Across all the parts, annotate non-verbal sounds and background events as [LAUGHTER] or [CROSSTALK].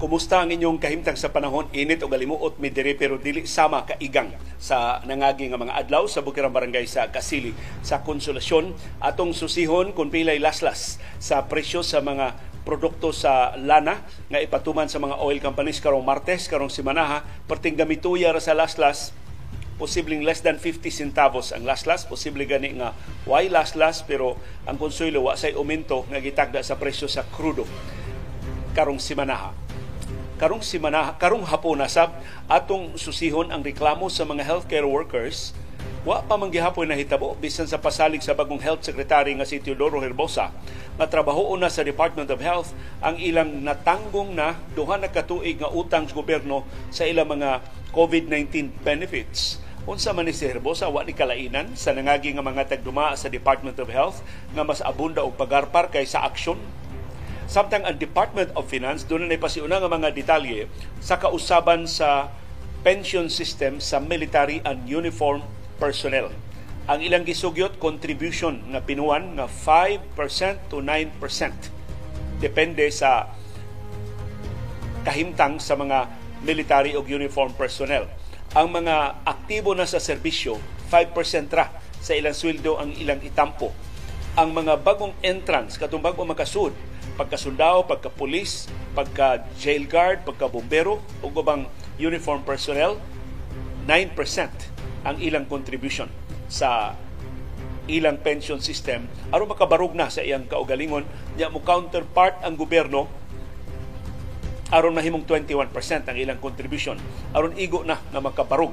Kumusta ang inyong kahimtang sa panahon? Init o galimuot mi diri pero dili sama kaigang sa nangagi nga mga adlaw sa Bukirang Barangay sa Kasili. Sa Konsolasyon atong susihon kung pilay laslas sa presyo sa mga produkto sa lana nga ipatuman sa mga oil companies karong Martes karong simanaha perting gamituya ra sa laslas posibleng less than 50 centavos ang laslas. Posible gani nga why laslas? Pero ang konsuelo wa say aumento nga gitagda sa presyo sa krudo karong simanaha karong simana karong hapon na sab atong susihon ang reklamo sa mga healthcare workers. Wa pa man gihapon nahitabo bisan sa pasalig sa bagong health secretary nga si Teodoro Herbosa. Nga trabaho na sa Department of Health ang ilang natanggong na duha na katuig nga utang sa gobyerno sa ilang mga COVID-19 benefits. Unsa man ni si Herbosa wa ni kalainan sa nangagi nga mga tagduma sa Department of Health nga mas abunda og pagarpar kaysa aksyon Samtang ang Department of Finance doon na pasiuna nga mga detalye sa kausaban sa pension system sa military and uniform personnel. Ang ilang gisugyot contribution nga pinuan nga 5% to 9% depende sa kahimtang sa mga military o uniform personnel. Ang mga aktibo na sa serbisyo, 5% ra sa ilang sweldo ang ilang itampo. Ang mga bagong entrance, katong bagong makasud, pagkasundao, pagka-pulis, pagka-jail guard, pagka-bombero, o ubang uniform personnel, 9% ang ilang contribution sa ilang pension system. Aron makabarug na sa iyang kaugalingon nya mo counterpart ang gobyerno aron mahimong 21% ang ilang contribution. Aron igo na na makabarug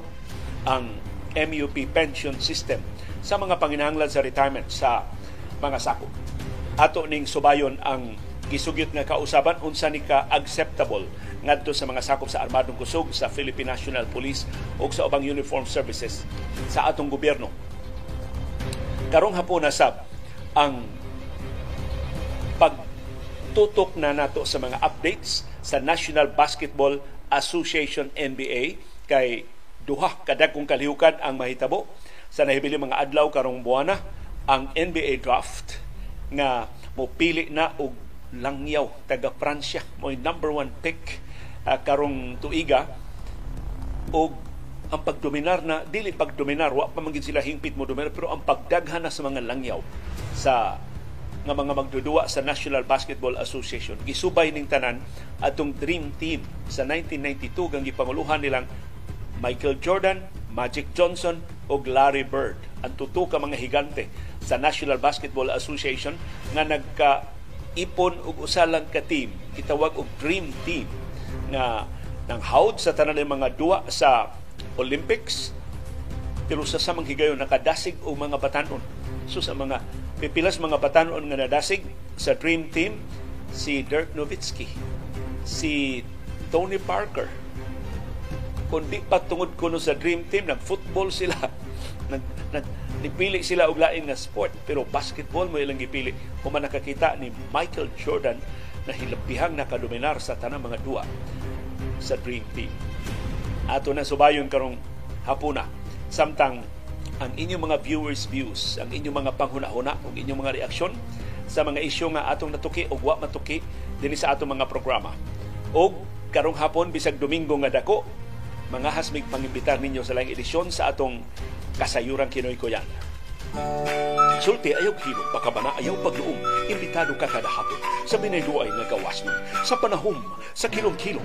ang MUP pension system sa mga panginahanglan sa retirement sa mga sako. Ato ning subayon ang gisugyot nga kausaban unsa ni ka acceptable ngadto sa mga sakop sa armadong kusog sa Philippine National Police o sa ubang uniform services sa atong gobyerno. Karong hapon na sab ang pagtutok na nato sa mga updates sa National Basketball Association NBA kay duha kadagkong kalihukan ang mahitabo sa nahibili mga adlaw karong buwana ang NBA draft nga mopili na og Langyaw, taga Pransya, mo number one pick uh, karong tuiga. O ang pagdominar na dili pagdominar wa pa magin sila hingpit mo dominar pero ang pagdaghan na sa mga langyaw sa nga mga magdudua sa National Basketball Association. Gisubay ning tanan atong dream team sa 1992 gang gipanguluhan nilang Michael Jordan, Magic Johnson o Larry Bird. Ang tuto ka mga higante sa National Basketball Association nga nagka ipon og usa lang ka team gitawag og dream team nga nang hawd sa tanan ng mga duwa sa Olympics pero sa samang higayon nakadasig og mga batanon. So sa mga pipilas mga batanon nga nadasig sa dream team si Dirk Nowitzki si Tony Parker. Kundi pa tungod kuno sa dream team nag football sila. [LAUGHS] Nag, nag Nipili sila og lain nga sport pero basketball mo ilang gipili. Kung nakakita ni Michael Jordan na hilabihang nakadominar sa tanang mga duwa sa Dream Team. Ato na subayon karong hapuna. Samtang ang inyong mga viewers views, ang inyong mga panghuna-huna, ug inyong mga reaksyon sa mga isyu nga atong natuki o wa matuki dinhi sa atong mga programa. Og karong hapon bisag Domingo nga dako, mga hasmig pangimbitar ninyo sa laing edisyon sa atong kasayuran kinoy ko yan. Sulti ayaw hilo, pakabana ayaw pagluom, imbitado ka kada hapon sa binayluay nga gawas mo, sa panahom, sa kilom-kilom.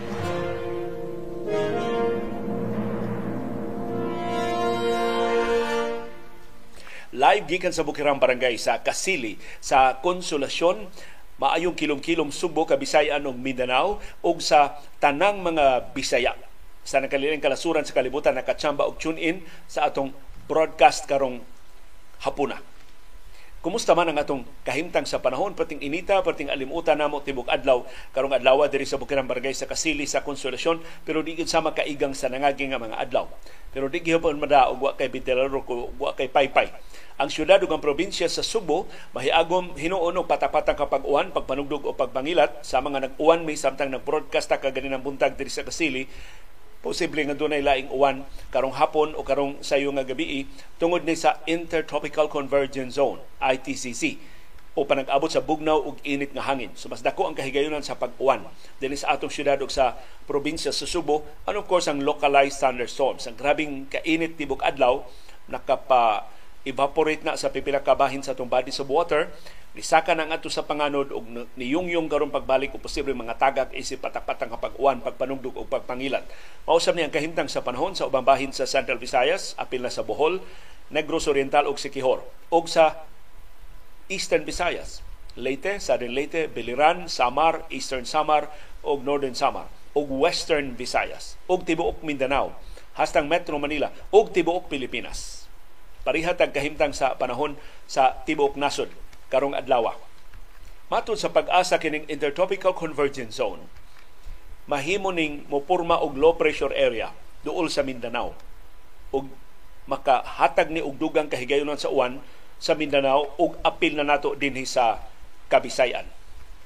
Live gikan sa Bukirang Barangay sa Kasili sa Konsolasyon maayong kilom-kilom Subo, Kabisayan ug Mindanao ug sa tanang mga Bisaya sa nakalilang kalasuran sa kalibutan nakatsamba og tune in sa atong broadcast karong hapuna. Kumusta man ang atong kahimtang sa panahon, pating inita, pating alimutan namo tibok adlaw, karong adlaw diri sa Bukirang Barangay sa Kasili sa Konsolasyon, pero di gid sama kaigang sa nangagi nga mga adlaw. Pero di gihapon madaog wa kay Bitelaro ko wa kay Paypay. Ang syudad ug ang probinsya sa Subo mahiagom hinuon og patapatang kapag uwan, pagpanugdog o pagpangilat sa mga nag-uwan may samtang nag-broadcast ta kaganinang buntag diri sa Kasili posible nga dunay laing uwan karong hapon o karong sayo nga gabi tungod ni sa Intertropical Convergence Zone ITCC o panag-abot sa bugnaw ug init nga hangin. So mas dako ang kahigayonan sa pag-uwan dinhi sa atong syudad ug sa probinsya sa Subo and of course ang localized thunderstorms. Ang grabing kainit tibok adlaw nakapa evaporate na sa pipila ka bahin sa atong bodies of water Nisaka na ato sa panganod og niyungyong karon pagbalik o posible mga tagak isip patak-patang pag-uwan, pagpanugdog o pagpangilat. Mausap niya ang kahimtang sa panahon sa ubang bahin sa Central Visayas, apil na sa Bohol, Negros Oriental ug Siquijor, ug sa Eastern Visayas, Leyte, Southern Leyte, Biliran, Samar, Eastern Samar ug Northern Samar ug Western Visayas ug tibuok Mindanao hastang Metro Manila ug tibuok Pilipinas. Pariha tag kahimtang sa panahon sa tibuok nasod karong adlaw. Matod sa pag-asa kining intertropical convergence zone, mahimo ning mopurma og low pressure area duol sa Mindanao. Ug makahatag ni og dugang kahigayonan sa uwan sa Mindanao ug apil na nato dinhi sa Kabisayan.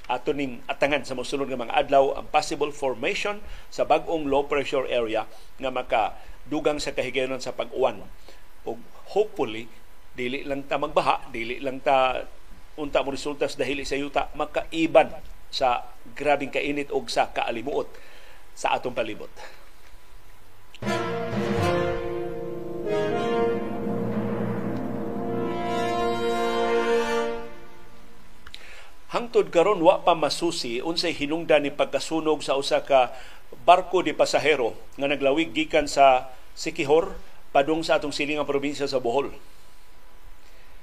Ato ning atangan sa mosunod nga mga adlaw ang possible formation sa bag-ong low pressure area nga maka dugang sa kahigayonan sa pag-uwan. Ug hopefully dili lang ta magbaha, dili lang ta unta mo resulta sa dahili sa yuta makaiban sa grabing kainit og sa kaalimuot sa atong palibot. Hangtod karon wa pa masusi unsay hinungdan ni pagkasunog sa usa ka barko di pasahero nga naglawig gikan sa Sikihor padung sa atong silingang probinsya sa Bohol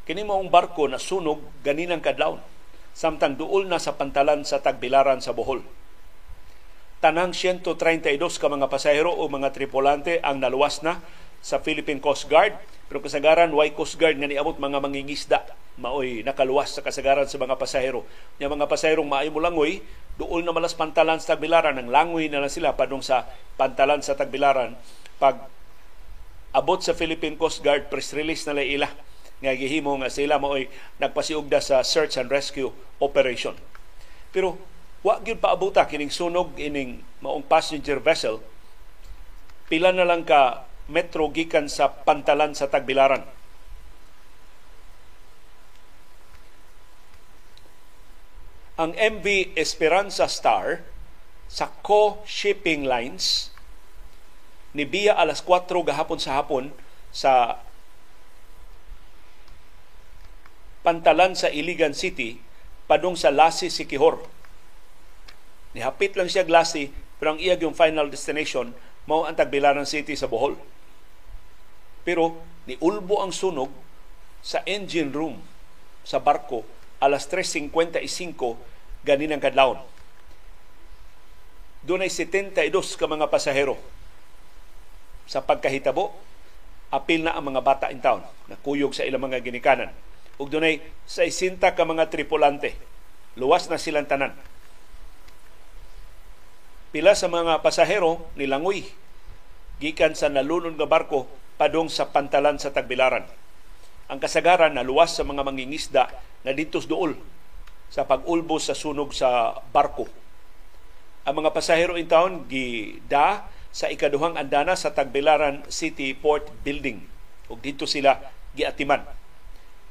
Kini maong barko na sunog ganinang kadlawon samtang duol na sa pantalan sa Tagbilaran sa Bohol. Tanang 132 ka mga pasahero o mga tripulante ang naluwas na sa Philippine Coast Guard pero kasagaran way Coast Guard nga niabot mga mangingisda maoy nakaluwas sa kasagaran sa mga pasahero. Yung mga pasaherong maayo mo langoy, duol na malas pantalan sa Tagbilaran, ang langoy na lang sila padung sa pantalan sa Tagbilaran. Pag abot sa Philippine Coast Guard, press release na ila nga gihimo nga sila mao'y nagpasiugda sa search and rescue operation. Pero wa gyud paabuta kining sunog ining maong passenger vessel pila na lang ka metro gikan sa pantalan sa Tagbilaran. Ang MV Esperanza Star sa Co Shipping Lines ni biya alas 4 gahapon sa hapon sa pantalan sa Iligan City padung sa Lasi Sikihor. Nihapit lang siya Lasi pero ang iyag yung final destination mao ang Tagbilaran City sa Bohol. Pero ni ulbo ang sunog sa engine room sa barko alas 3.55 ganin ang kadlawon. Doon ay 72 ka mga pasahero. Sa pagkahitabo, apil na ang mga bata in town na kuyog sa ilang mga ginikanan ug dunay 60 ka mga tripulante. Luwas na silang tanan. Pila sa mga pasahero nilangoy gikan sa nalunod nga barko padung sa pantalan sa Tagbilaran. Ang kasagaran na luwas sa mga mangingisda na ditos duol sa pag-ulbo sa sunog sa barko. Ang mga pasahero in town gida sa ikaduhang andana sa Tagbilaran City Port Building ug dito sila giatiman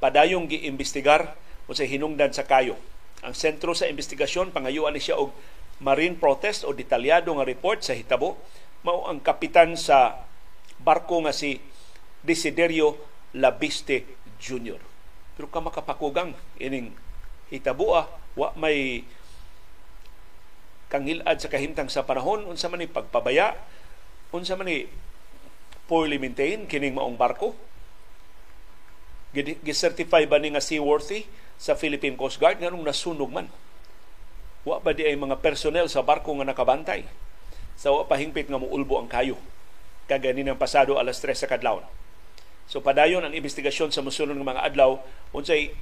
padayong giimbestigar o sa hinungdan sa kayo. Ang sentro sa investigasyon pangayuan ni siya og marine protest o detalyado nga report sa hitabo mao ang kapitan sa barko nga si Desiderio Labiste Jr. Pero ka makapakugang ining hitabo ah, wa may kangilad sa kahimtang sa panahon unsa man ni pagpabaya unsa man ni poorly maintained kining maong barko. Gisertify ba ni nga seaworthy sa Philippine Coast Guard? Nganong nasunog man. Wa ba di ay mga personnel sa barko nga nakabantay? Sa wa pahingpit nga muulbo ang kayo? Kagani ng pasado alas 3 sa kadlawon so padayon ang investigasyon sa mosunod nga mga adlaw unsay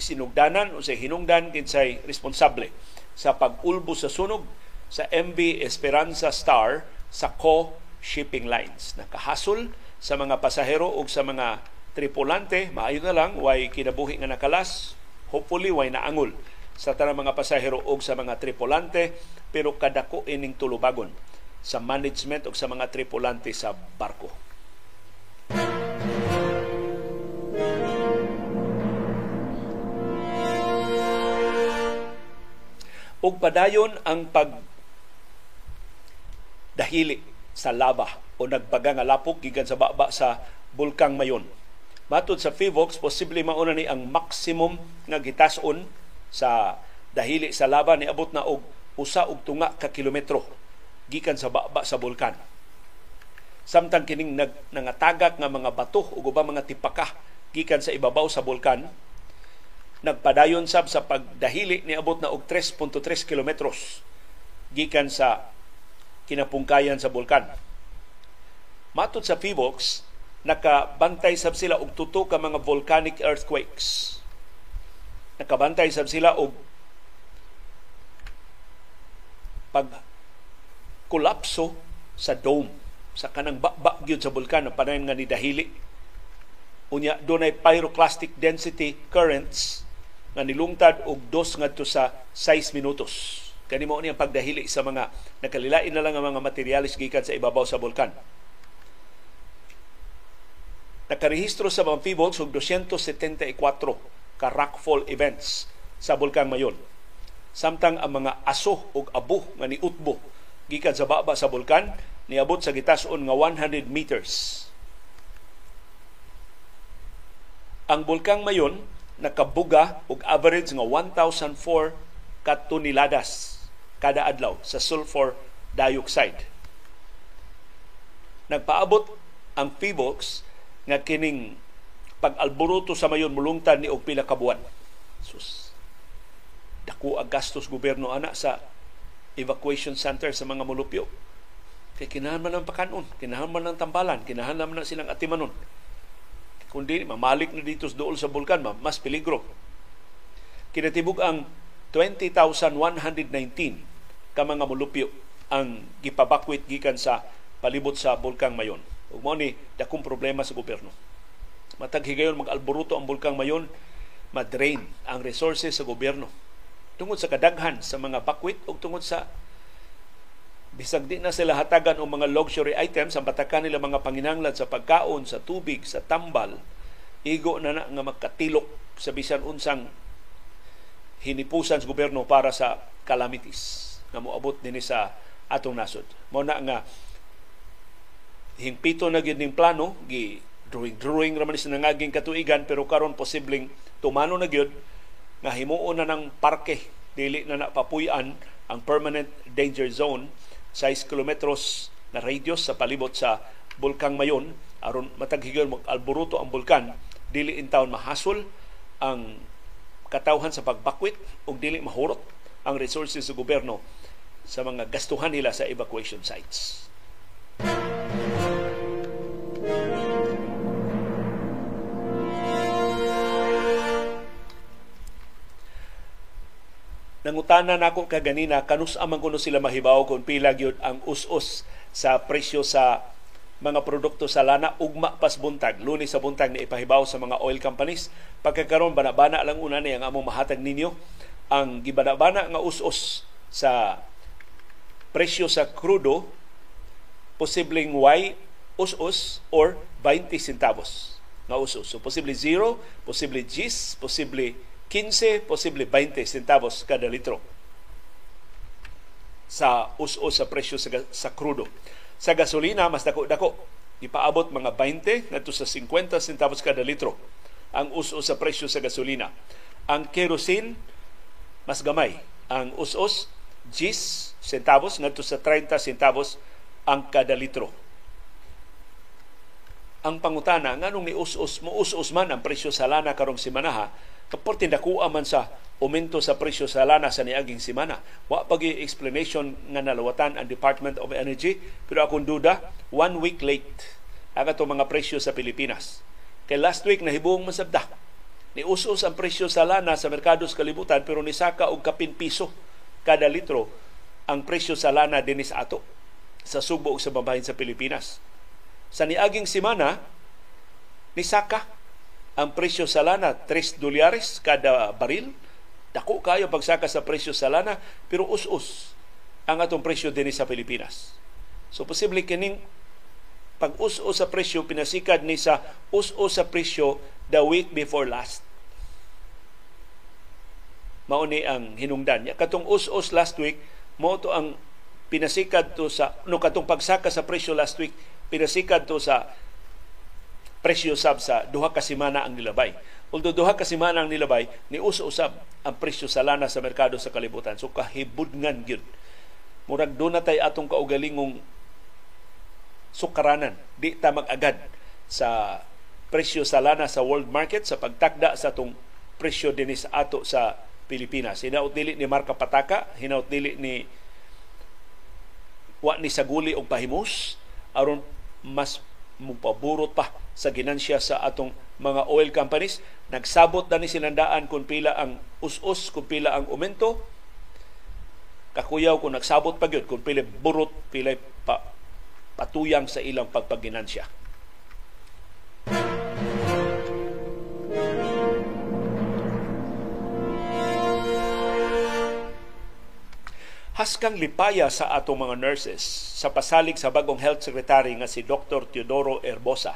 sinugdanan unsay hinungdan kinsay responsable sa pag-ulbo sa sunog sa MV Esperanza Star sa Co Shipping Lines. Nakahasol sa mga pasahero ug sa mga tripulante, maayo na lang, way kinabuhi nga nakalas, hopefully way naangol sa tanang mga pasahero o sa mga tripulante, pero kadako ining tulubagon sa management o sa mga tripulante sa barko. Ug padayon ang pag dahili sa lava o nagbaga nga lapok gikan sa baba sa bulkang mayon. Matod sa FIVOX, posible mauna ni ang maximum nga gitason sa dahili sa lava ni abot na og usa og tunga ka kilometro gikan sa baba sa bulkan. Samtang kining nag, nangatagak nga mga bato ug ubang mga tipaka gikan sa ibabaw sa bulkan, nagpadayon sab sa pagdahili ni abot na og 3.3 kilometros gikan sa kinapungkayan sa bulkan. Matod sa FIVOX, nakabantay sab sila og tuto ka mga volcanic earthquakes. Nakabantay sab sila og pag kolapso sa dome sa kanang bakba gyud sa bulkan na panayon nga ni dahili unya dunay pyroclastic density currents nga nilungtad og dos ngadto sa 6 minutos. Kani mo ni ang pagdahili sa mga nakalilain na lang ang mga materyales gikan sa ibabaw sa bulkan. Nakarehistro sa mga PBOLs og 274 ka rockfall events sa bulkan mayon. Samtang ang mga aso ug abo nga niutbo gikan sa baba sa bulkan niabot sa gitason nga 100 meters. Ang bulkang mayon nakabuga og average nga 1,004 ka toneladas kada adlaw sa sulfur dioxide. Nagpaabot ang PBOX nga kining pag-alboruto sa mayon mulungtan ni og pila ka buwan. Sus, dako ang gastos gobyerno ana sa evacuation center sa mga mulupyo. Kay kinahanglan ng pakanon, kinahanglan ng tambalan, kinahanglan na silang atimanon. Kundi mamalik na dito dool sa bulkan, mas peligro. Kinatibug ang 20,119 ka mga mulupyo ang gipabakwit gikan sa palibot sa bulkang mayon. Ug mao ni dakong problema sa gobyerno. Matag higayon mag-alboruto ang bulkang mayon, madrain ang resources sa gobyerno tungod sa kadaghan sa mga bakwit o tungod sa bisag di na sila hatagan o mga luxury items ang batakan nila mga panginanglan sa pagkaon, sa tubig, sa tambal, igo na na nga makatilok sa bisan unsang hinipusan sa gobyerno para sa calamities nga moabot din sa atong nasod. Mo na nga hingpito na gyud ning plano gi drawing drawing ra man sa nangaging katuigan pero karon posibleng tumano na gyud nga himuon na ng parke. Dili na napapuyan ang permanent danger zone 6 kilometros na radius sa palibot sa Bulkang Mayon aron matag mag-alboruto ang bulkan dili in town mahasol ang katawhan sa pagbakwit ug dili mahurot ang resources sa gobyerno sa mga gastuhan nila sa evacuation sites. Nangutana nako kaganina kanus amang kuno sila mahibaw kung pila gyud ang us-us sa presyo sa mga produkto sa lana. Ugma pas buntag. Lunes sa buntag ni ipahibaw sa mga oil companies. Pagkakaron bana-bana lang una ni ang among mahatag ninyo. Ang gibana-bana nga us-us sa presyo sa krudo posibleng Y us-us or 20 centavos nga us-us. So posible 0 posible 10 posible 15, posible 20 centavos kada litro sa us-us sa presyo sa, sa krudo. Sa gasolina, mas dako-dako. Ipaabot mga 20 ngadto sa 50 centavos kada litro ang us-us sa presyo sa gasolina. Ang kerosene, mas gamay. Ang us-us, 10 centavos ngadto sa 30 centavos ang kada litro. Ang pangutana, nganong ni us-us, mo us-us man ang presyo sa lana karong simanaha, Kaporte nakuha man sa aumento sa presyo sa lana sa niaging semana. Wa pagi explanation nga nalawatan ang Department of Energy pero akong duda one week late ang ato mga presyo sa Pilipinas. Kay last week nahibong masabda. Ni usos ang presyo sa lana sa merkado sa kalibutan pero ni saka og kapin piso kada litro ang presyo sa lana dinis ato sa Subo ug sa babahin sa Pilipinas. Sa niaging semana ni saka ang presyo sa lana 3 dolyares kada baril. Dako kayo pagsaka sa presyo sa lana pero us-us ang atong presyo din sa Pilipinas. So posible kining pag us-us sa presyo pinasikad ni sa us-us sa presyo the week before last. mao ni ang hinungdan niya katong us-us last week mo to ang pinasikad to sa no katong pagsaka sa presyo last week pinasikad to sa presyo sab sa duha ka semana ang nilabay. Although duha ka semana ang nilabay ni us-usab ang presyo sa lana sa merkado sa kalibutan. So kahibudngan gyud. Murag do na tay atong kaugalingong sukaranan. Di ta mag-agad sa presyo sa lana sa world market sa pagtakda sa tong presyo dinhi sa ato sa Pilipinas. Hinaut dili ni Marka Pataka, hinaut dili ni wa ni saguli og pahimos aron mas mupaburot pa sa ginansya sa atong mga oil companies. Nagsabot na ni sinandaan kung pila ang us-us, kung pila ang umento. Kakuyaw kung nagsabot pa gyud kung pila burot, pila pa, patuyang sa ilang pagpaginansya. Haskang lipaya sa atong mga nurses sa pasalig sa bagong health secretary nga si Dr. Teodoro Herbosa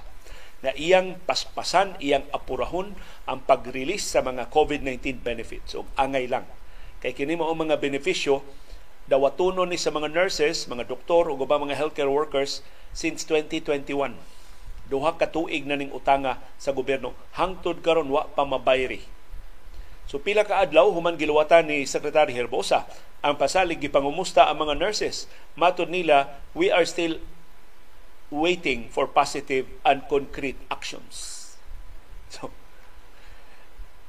na iyang paspasan, iyang apurahon ang pag-release sa mga COVID-19 benefits. O angay lang. Kay kini mo mga benepisyo dawatuno ni sa mga nurses, mga doktor ubang mga healthcare workers since 2021. Duha ka tuig na ning utanga sa gobyerno hangtod karon wa pa mabayri. So pila ka adlaw human giluwatan ni Secretary Herbosa ang pasalig gipangumusta ang mga nurses. Matod nila, we are still waiting for positive and concrete actions. [LAUGHS] So,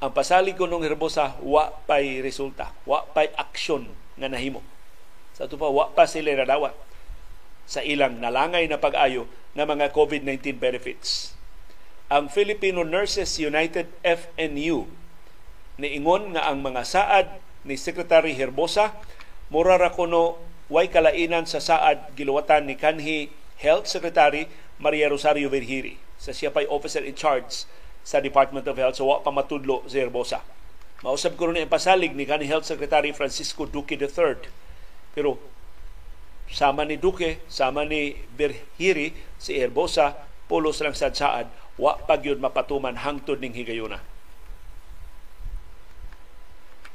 ang pasalig ko nung herbosa, wa pay resulta, wa pay action nga nahimo. Sa ito pa, wa pa sila nadawat sa ilang nalangay na pag-ayo ng mga COVID-19 benefits. Ang Filipino Nurses United FNU niingon nga ang mga saad ni Secretary Herbosa mura ra kuno way kalainan sa saad giluwatan ni kanhi Health Secretary Maria Rosario Verhiri sa siya pay officer in charge sa Department of Health so wa pa matudlo si Herbosa. Mausab ko rin pasalig ni kanhi Health Secretary Francisco Duque III. Pero sama ni Duque, sama ni Verhiri, si Herbosa, pulos lang sa saad, wa pa gyud mapatuman hangtod ning higayuna.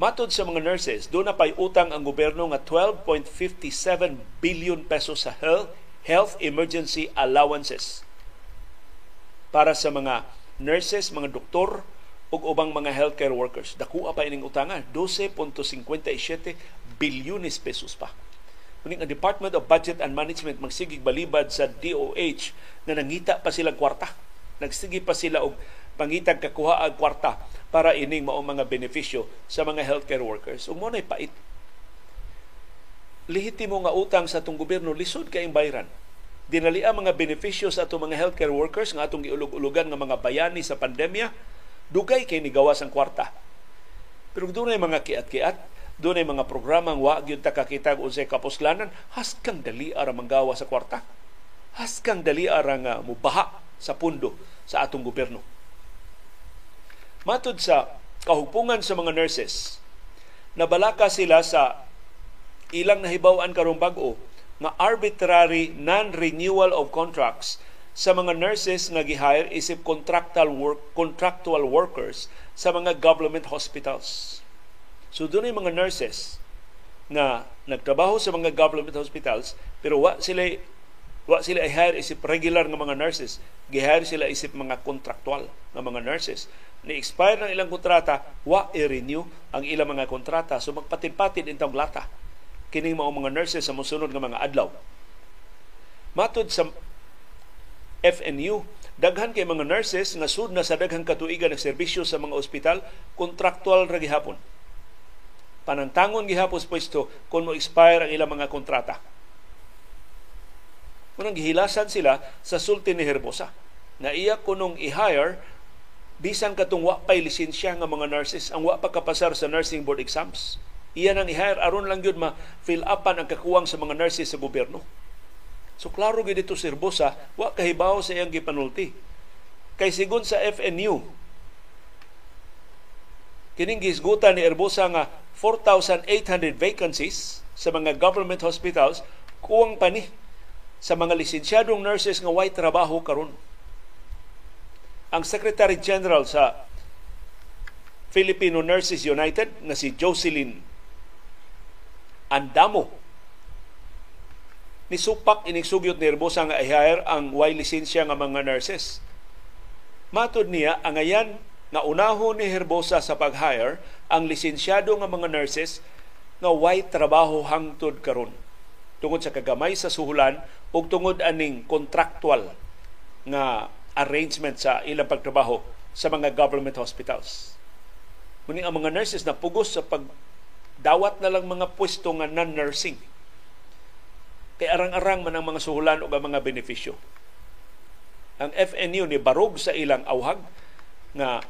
Matod sa mga nurses, doon na pay utang ang gobyerno nga 12.57 billion pesos sa health, health emergency allowances para sa mga nurses, mga doktor, ug ubang mga healthcare workers. Dakuha pa ining utangan, 12.57 bilyones pesos pa. Kuning ang Department of Budget and Management magsigig balibad sa DOH na nangita pa silang kwarta. Nagsigi pa sila og pangitag kakuha ang kwarta para ining mao mga benepisyo sa mga healthcare workers. Ug mo pait. Lehitimo nga utang sa atong gobyerno lisod kay bayran. Dinali ang mga benepisyo sa atong mga healthcare workers nga atong giulog-ulugan nga mga bayani sa pandemya, dugay kay nigawas ang kwarta. Pero doon ay mga kiat-kiat, doon ay mga programang wa gyud ta kakita unsay kapuslanan, haskang dali ara manggawa sa kwarta. Haskang dali ara nga mubaha sa pundo sa atong gobyerno. Matod sa kahupungan sa mga nurses, nabalaka sila sa ilang nahibawan karong bag-o nga arbitrary non-renewal of contracts sa mga nurses nga gihire isip contractual work contractual workers sa mga government hospitals. So doon mga nurses nga nagtrabaho sa mga government hospitals pero wa sila wa sila i-hire isip regular nga mga nurses, gihire sila isip mga contractual nga mga nurses ni-expire ng ilang kontrata, wa i-renew ang ilang mga kontrata. So magpatid-patid intang lata kining mga mga nurses sa musunod nga mga adlaw. Matod sa FNU, daghan kay mga nurses nga sud na sa daghang katuigan ng serbisyo sa mga ospital, kontraktual ra gihapon. Panantangon gihapon sa pwesto kung mo expire ang ilang mga kontrata. Munang gihilasan sila sa sulti ni Herbosa. Na iya kunong i-hire bisan katong wa pay lisensya nga mga nurses ang wa pa kapasar sa nursing board exams. Iyan ang i-hire. Aron lang gyud ma fill upan ang kakuwang sa mga nurses sa gobyerno. So klaro gyud dito si Herbosa wa kahibaw sa iyang gipanulti. Kay sigon sa FNU kining gisgutan ni Herbosa nga 4,800 vacancies sa mga government hospitals kuwang pa ni sa mga lisensyadong nurses nga way trabaho karon. Ang Secretary General sa Filipino Nurses United na si Jocelyn Andamo. Ni supak inig sugyot nerbosa nga i-hire ang way lisensya nga mga nurses. Matod niya ang ayan nga unahon ni Herbosa sa pag-hire ang lisensyado nga mga nurses nga way trabaho hangtod karon. Tungod sa kagamay sa suhulan ug tungod aning contractual nga arrangement sa ilang pagtrabaho sa mga government hospitals. Muni ang mga nurses na pugos sa pag dawat na lang mga pwesto nga non-nursing kay arang-arang man ang mga suhulan o mga benepisyo. Ang FNU ni barog sa ilang awhag nga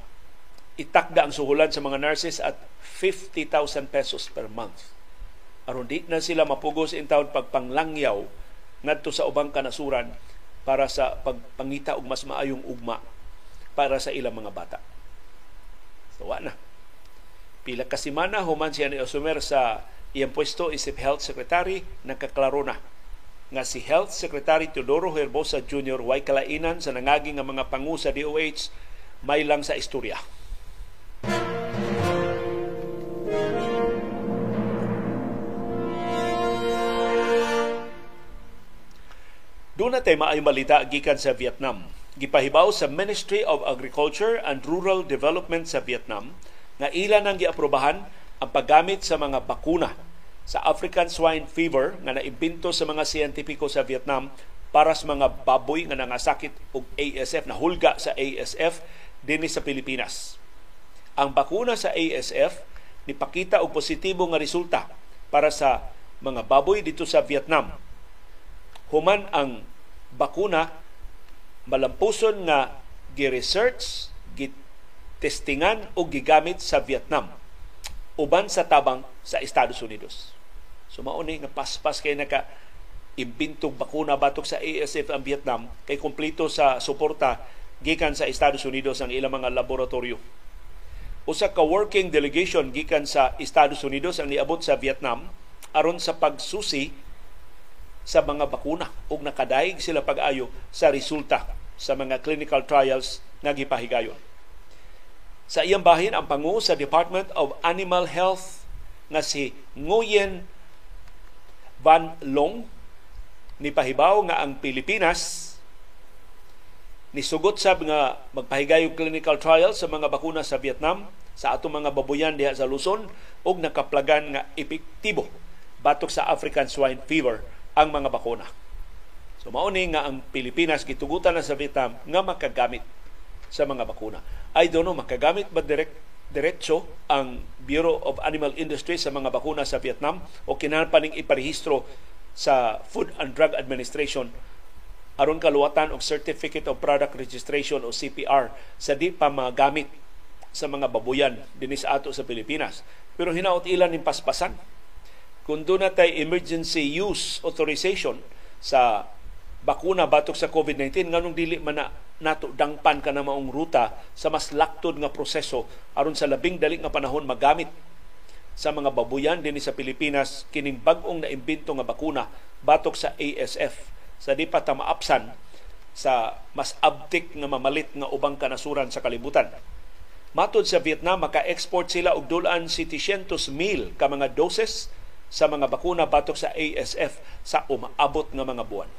itakda ang suhulan sa mga nurses at 50,000 pesos per month. Aron di na sila mapugos in taon pagpanglangyaw ngadto sa ubang kanasuran para sa pagpangita og mas maayong ugma para sa ilang mga bata. So, na. Pila ka semana human siya ni Osumer sa iyang pwesto isip health secretary nagkaklaro na nga si Health Secretary Teodoro Herbosa Jr. way kalainan sa nangagi nga mga pangu sa DOH may lang sa istorya. Doon natin maayong balita gikan sa Vietnam. Gipahibaw sa Ministry of Agriculture and Rural Development sa Vietnam nga ilan ang giaprobahan ang paggamit sa mga bakuna sa African swine fever nga naimbento sa mga siyentipiko sa Vietnam para sa mga baboy nga nangasakit og ASF na hulga sa ASF dinhi sa Pilipinas. Ang bakuna sa ASF nipakita og positibo nga resulta para sa mga baboy dito sa Vietnam. Human ang bakuna malampuson nga gi-research, gitestingan o gigamit sa Vietnam uban sa tabang sa Estados Unidos. So mauni nga paspas kay naka imbintog bakuna batok sa ASF ang Vietnam kay kompleto sa suporta gikan sa Estados Unidos ang ilang mga laboratorio. Usa ka working delegation gikan sa Estados Unidos ang niabot sa Vietnam aron sa pagsusi sa mga bakuna ug nakadaig sila pag-ayo sa resulta sa mga clinical trials nga gipahigayon. Sa iyang bahin, ang pangu sa Department of Animal Health nga si Nguyen Van Long ni pahibaw nga ang Pilipinas ni sugot sab nga magpahigayo clinical trial sa mga bakuna sa Vietnam sa ato mga babuyan diha sa Luzon ug nakaplagan nga epektibo batok sa African swine fever ang mga bakuna. So mao nga ang Pilipinas gitugutan na sa Vietnam nga makagamit sa mga bakuna. I don't know, makagamit ba direct diretso ang Bureau of Animal Industry sa mga bakuna sa Vietnam o kinahanglan pa ning iparehistro sa Food and Drug Administration aron kaluwatan og Certificate of Product Registration o CPR sa di pa magamit sa mga babuyan dinhi sa ato sa Pilipinas. Pero hinaot ilan ning paspasan. Kung doon na emergency use authorization sa bakuna batok sa COVID-19 nganong dili man na nato dangpan ka na maong ruta sa mas laktod nga proseso aron sa labing dali nga panahon magamit sa mga babuyan dinhi sa Pilipinas kining bag-ong naimbento nga bakuna batok sa ASF sa di pa ta maapsan sa mas abtik nga mamalit nga ubang kanasuran sa kalibutan. Matod sa Vietnam, maka-export sila og dulan 700 mil ka mga doses sa mga bakuna batok sa ASF sa umaabot nga mga buwan.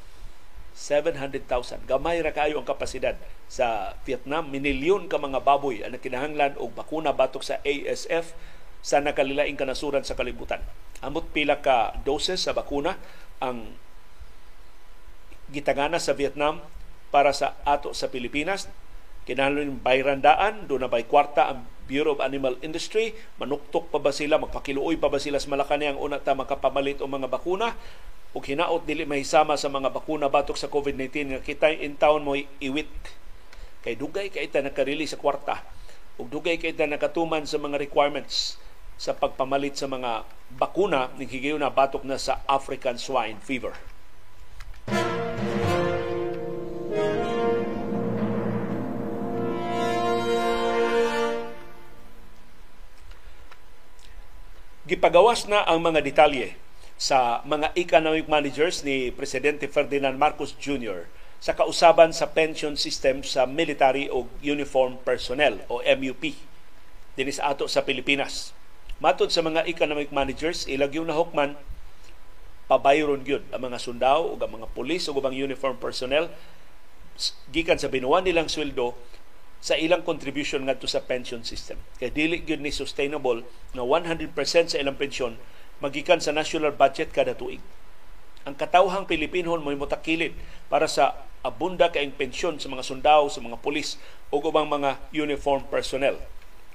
700,000. Gamay ra kayo ang kapasidad sa Vietnam. Minilyon ka mga baboy ang kinahanglan og bakuna batok sa ASF sa nakalilaing kanasuran sa kalibutan. Amot pila ka doses sa bakuna ang gitagana sa Vietnam para sa ato sa Pilipinas. Kinahanglan bayrandaan, doon na bay kwarta ang Bureau of Animal Industry, manuktok pa ba sila, magpakiluoy pa ba sila sa Malacanang? Ang una ta makapamalit o mga bakuna? Ug hinaot dili mahisama sa mga bakuna batok sa COVID-19 nga kitay in town mo iwit. Kay dugay kay ta nakarili sa kwarta. Ug dugay kay ta nakatuman sa mga requirements sa pagpamalit sa mga bakuna ning higayon na batok na sa African swine fever. Gipagawas na ang mga detalye sa mga economic managers ni Presidente Ferdinand Marcos Jr. sa kausaban sa pension system sa military o uniform personnel o MUP. dinis ato sa Pilipinas. Matod sa mga economic managers, ilag yung nahukman pabayron gyud ang mga sundao ug ang mga pulis ug ang uniform personnel gikan sa binuwan nilang sweldo sa ilang contribution ngadto sa pension system. Kay dili gyud ni sustainable na 100% sa ilang pensyon magikan sa national budget kada tuig. Ang katawhang Pilipinhon mo mutakilid para sa abunda kaayong pensyon sa mga sundao, sa mga pulis o ubang mga uniform personnel.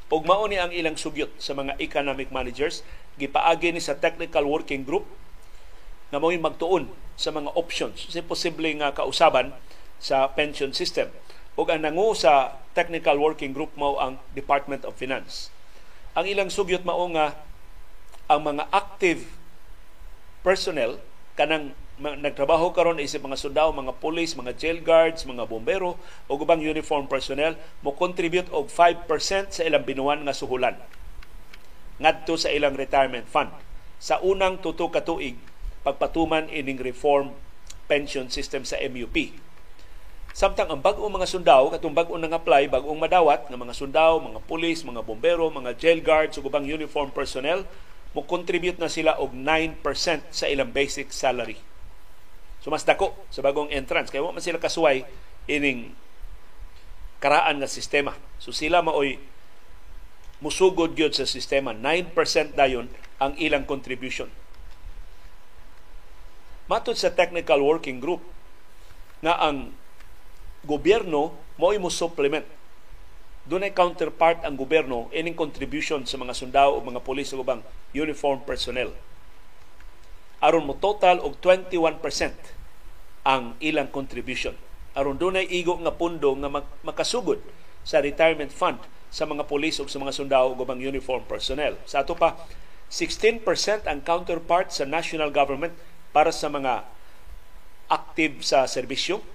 Ug mao ni ang ilang sugyot sa mga economic managers gipaagi ni sa technical working group na mo'y magtuon sa mga options sa posible nga kausaban sa pension system. Ug ang nangu sa technical working group mao ang Department of Finance. Ang ilang sugyot mao nga ang mga active personnel kanang nagtrabaho karon isip mga sundao, mga police, mga jail guards, mga bombero o ubang uniform personnel mo contribute og 5% sa ilang binuwan nga suhulan ngadto sa ilang retirement fund sa unang tuto ka tuig pagpatuman ining reform pension system sa MUP. Samtang ang bag-ong mga sundao, katong bag-ong nang apply, bag-ong madawat ng mga sundao, mga pulis, mga bombero, mga jail guards, ug ubang uniform personnel, mo contribute na sila og 9% sa ilang basic salary. So mas dako sa bagong entrance kay wa man sila kasuway ining karaan nga sistema. So sila maoy musugod gyud sa sistema 9% dayon ang ilang contribution Matod sa technical working group nga ang gobyerno mo mo supplement doon ay counterpart ang gobyerno ining contribution sa mga sundao o mga pulis o ubang uniform personnel. Aron mo total og 21% ang ilang contribution. Aron doon ay igo nga pundo nga makasugod sa retirement fund sa mga pulis o sa mga sundao o ubang uniform personnel. Sa ato pa, 16% ang counterpart sa national government para sa mga active sa serbisyo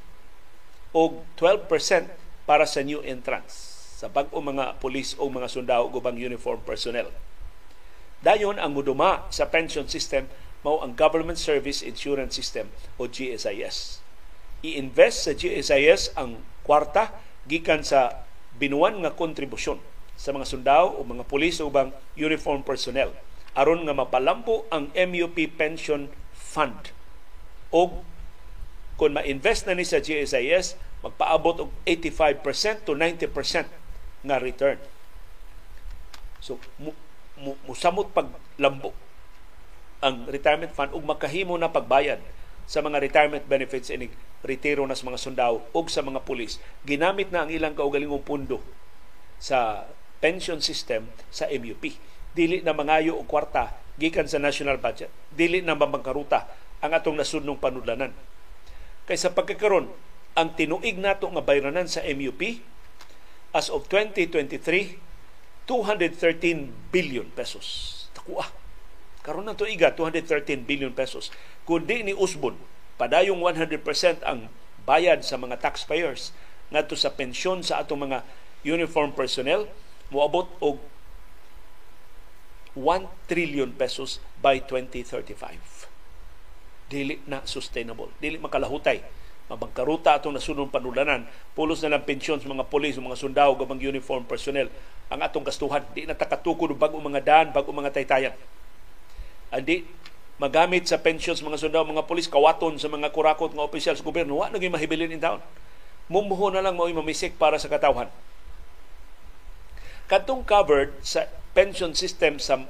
o 12% para sa new entrants sa bag-o mga pulis o mga sundao ubang uniform personnel. Dayon ang muduma sa pension system mao ang Government Service Insurance System o GSIS. I-invest sa GSIS ang kwarta gikan sa binuwan nga kontribusyon sa mga sundao o mga pulis o ubang uniform personnel aron nga mapalampo ang MUP pension fund. O kung ma-invest na ni sa GSIS, magpaabot og 85% to 90% nga return. So, mu, mu, musamot paglambo ang retirement fund ug makahimo na pagbayad sa mga retirement benefits inig retiro na sa mga sundao ug sa mga pulis. Ginamit na ang ilang kaugalingong pundo sa pension system sa MUP. Dili na mangayo og kwarta gikan sa national budget. Dili na mabangkaruta ang atong nasudnong panudlanan. Kay sa pagkakaron, ang tinuig nato nga bayranan sa MUP as of 2023 213 billion pesos. Takuha. Karon na tuiga 213 billion pesos. Kundi ni Usbon padayong 100% ang bayad sa mga taxpayers ngadto sa pensyon sa atong mga uniform personnel moabot og 1 trillion pesos by 2035. Dili na sustainable. Dili makalahutay. Mabangkaruta atong nasunong panulanan. Pulos na lang pensyon sa mga polis, mga sundao, gabang uniform personnel. Ang atong gastuhan. Di na takatukod bago mga daan, bago mga taytayan. Andi magamit sa pensions mga sundao, mga polis, kawaton sa mga kurakot nga opisyal sa gobyerno, wa naging mahibilin in town. Mumuho na lang mao'y mamisik para sa katawhan. Katong covered sa pension system sa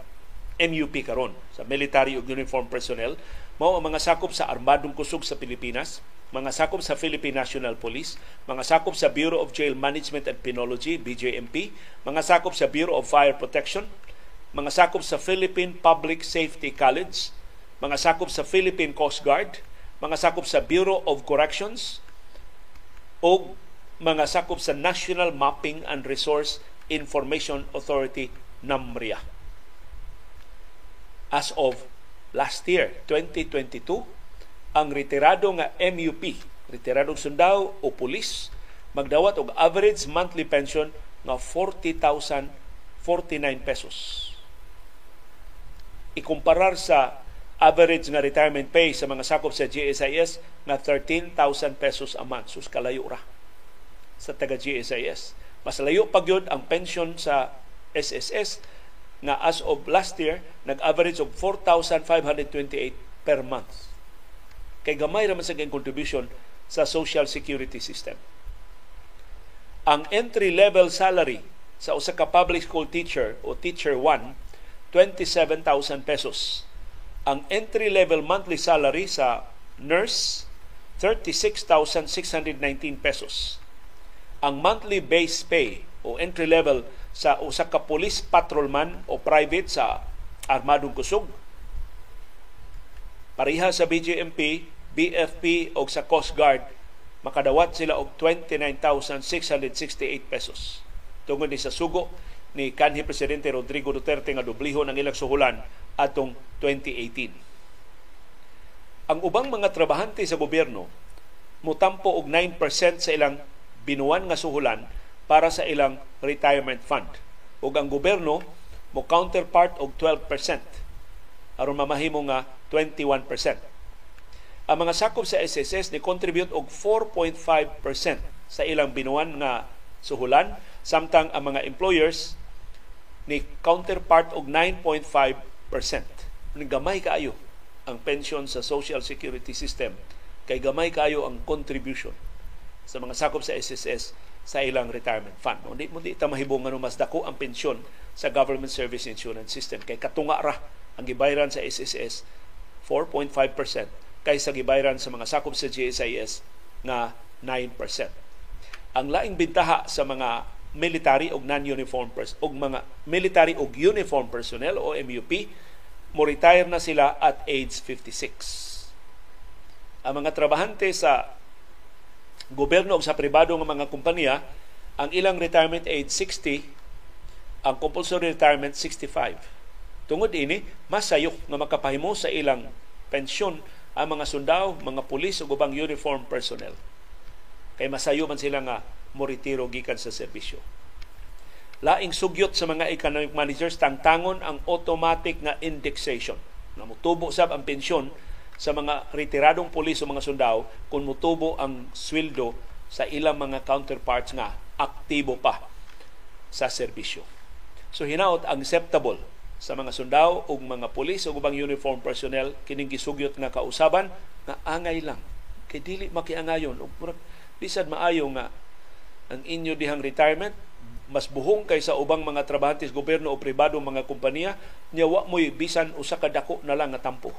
MUP karon sa military ug uniform personnel mao ang mga sakop sa armadong kusog sa Pilipinas mga sakop sa Philippine National Police, mga sakop sa Bureau of Jail Management and Penology, BJMP, mga sakop sa Bureau of Fire Protection, mga sakop sa Philippine Public Safety College, mga sakop sa Philippine Coast Guard, mga sakop sa Bureau of Corrections, o mga sakop sa National Mapping and Resource Information Authority NAMRIA. As of last year, 2022, ang retirado nga MUP, retiradong sundao o pulis, magdawat og average monthly pension nga 40,049 pesos. Ikumparar sa average nga retirement pay sa mga sakop sa GSIS nga 13,000 pesos a month. Sus kalayo ra sa taga GSIS. Mas layo pa ang pension sa SSS nga as of last year nag-average of 4,528 per month. Kay gamay ra man sa contribution sa social security system. Ang entry level salary sa usa ka public school teacher o teacher 1 27,000 pesos. Ang entry level monthly salary sa nurse 36,619 pesos. Ang monthly base pay o entry level sa usa ka police patrolman o private sa armadong kusog pareha sa BGMP, BFP o sa Coast Guard makadawat sila og 29,668 pesos. Tungod ni sa sugo ni kanhi presidente Rodrigo Duterte nga dubliho ng ilang suhulan atong 2018. Ang ubang mga trabahante sa gobyerno mutampo og 9% sa ilang binuwan nga suhulan para sa ilang retirement fund. Ug ang gobyerno mo counterpart og 12% aron mamahimo nga 21%. Ang mga sakop sa SSS ni contribute og 4.5% sa ilang binuwan nga suhulan samtang ang mga employers ni counterpart og 9.5%. Gamay kaayo ang pension sa Social Security System kay gamay kaayo ang contribution sa mga sakop sa SSS sa ilang retirement fund. Hindi mo di ta mahibong ano mas dako ang pensyon sa Government Service Insurance System kay katunga ra ang gibayran sa SSS 4.5% kaysa gibayran sa mga sakop sa GSIS nga 9%. Ang laing bintaha sa mga military og non-uniform pers og mga military og uniform personnel o MUP mo retire na sila at age 56. Ang mga trabahante sa gobyerno o sa pribado ng mga kumpanya ang ilang retirement age 60 ang compulsory retirement 65 tungod ini mas sayok nga makapahimo sa ilang pensyon ang mga sundao, mga pulis o ubang uniform personnel kay masayo man sila nga moritiro gikan sa serbisyo. Laing sugyot sa mga economic managers tangtangon ang automatic nga indexation. Na mutubo sab ang pensyon sa mga retiradong pulis o mga sundao kung mutubo ang sweldo sa ilang mga counterparts nga aktibo pa sa serbisyo. So hinaot ang acceptable sa mga sundao ug mga pulis ug ubang uniform personnel kining gisugyot nga kausaban nga angay lang kay dili makiangayon ug bisad maayo nga ang inyo dihang retirement mas buhong kaysa ubang mga trabahante sa gobyerno o pribado mga kompanya nya wa mo'y bisan usa ka dako na lang nga tampo.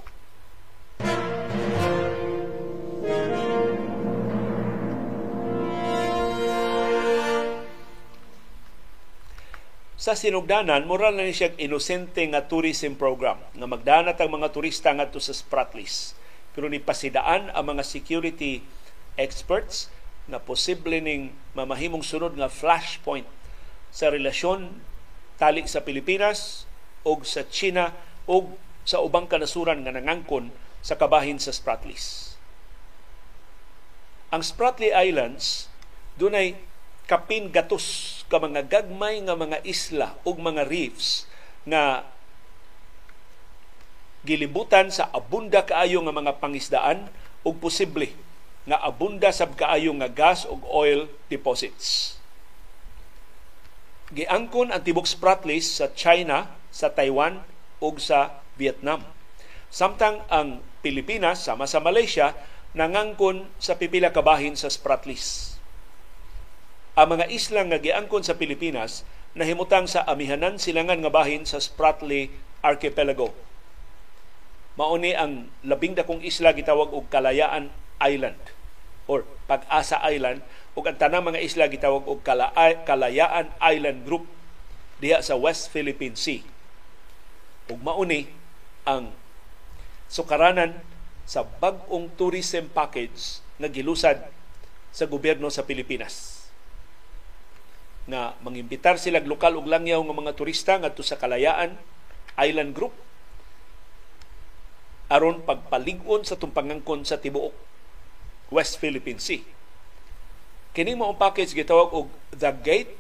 Sa sinugdanan, moral na ni siya inosente nga tourism program nga magdanat ang mga turista ngadto sa Spratlys. Pero ni pasidaan ang mga security experts na posible ning mamahimong sunod nga flashpoint sa relasyon tali sa Pilipinas o sa China o sa ubang kanasuran nga nangangkon sa kabahin sa Spratlys. Ang Spratly Islands dunay kapin gatos ka mga gagmay nga mga isla ug mga reefs nga gilibutan sa abunda kaayo nga mga pangisdaan ug posible nga abunda sab kaayo nga gas ug oil deposits. Giangkon ang tibok Spratlys sa China, sa Taiwan ug sa Vietnam. Samtang ang Pilipinas sama sa Malaysia nangangkon sa pipila kabahin sa Spratlys. Ang mga isla nga giangkon sa Pilipinas nahimutang sa amihanan silangan nga bahin sa Spratly Archipelago. Mauni ang labing dakong isla gitawag og Kalayaan Island or Pag-asa Island ug ang tanang mga isla gitawag og Kalayaan Island Group diha sa West Philippine Sea. Ug mauni ang sukaranan sa bag-ong tourism package nga gilusad sa gobyerno sa Pilipinas nga mangimbitar sila lokal ug langyaw nga mga turista ngadto sa Kalayaan Island Group aron pagpalig-on sa tumpangangkon sa tibuok West Philippine Sea. Kini mo package gitawag og The Gate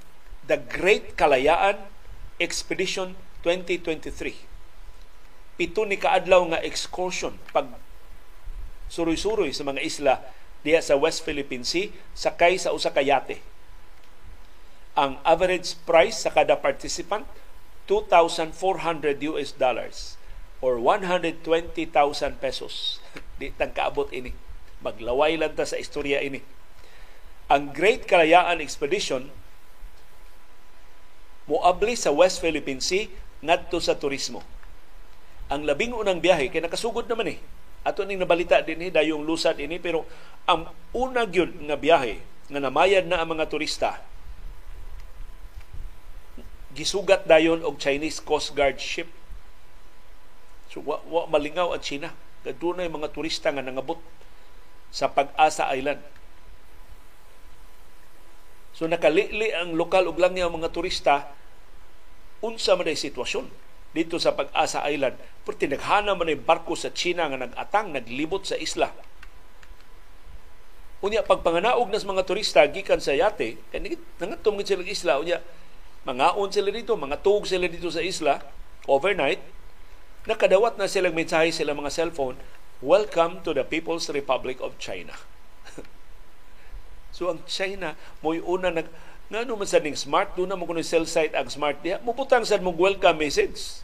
The Great Kalayaan Expedition 2023. Pito ni kaadlaw nga excursion pag suroy-suroy sa mga isla diha sa West Philippine Sea sakay sa usa ka yate. Ang average price sa kada participant 2,400 US dollars or 120,000 pesos. [LAUGHS] Di tang kaabot ini. Maglaway lang ta sa istorya ini. Ang Great Kalayaan Expedition moabli sa West Philippine Sea ngadto sa turismo. Ang labing unang biyahe kay nakasugod naman eh. Ato ning nabalita din ni dayong lusad ini pero ang una gyud nga biyahe nga namayad na ang mga turista gisugat dayon og Chinese Coast Guard ship. So wa, wa malingaw ang China. Kadunay mga turista nga nangabot sa Pag-asa Island. So nakalili ang lokal ug langyaw mga turista unsa man sitwasyon dito sa Pag-asa Island. Pero tinaghana man ay barko sa China nga nag-atang, naglibot sa isla. Unya pagpanganaog nas mga turista gikan sa yate, kay nangatom sila isla unya Mangaon sila dito, mga tug sila dito sa isla overnight. Nakadawat na silang mensahe sila mga cellphone, Welcome to the People's Republic of China. [LAUGHS] so ang China, mo'y una nag nga no man sa ning smart do na mo kuno cell site ang smart diha muputang sad mo welcome message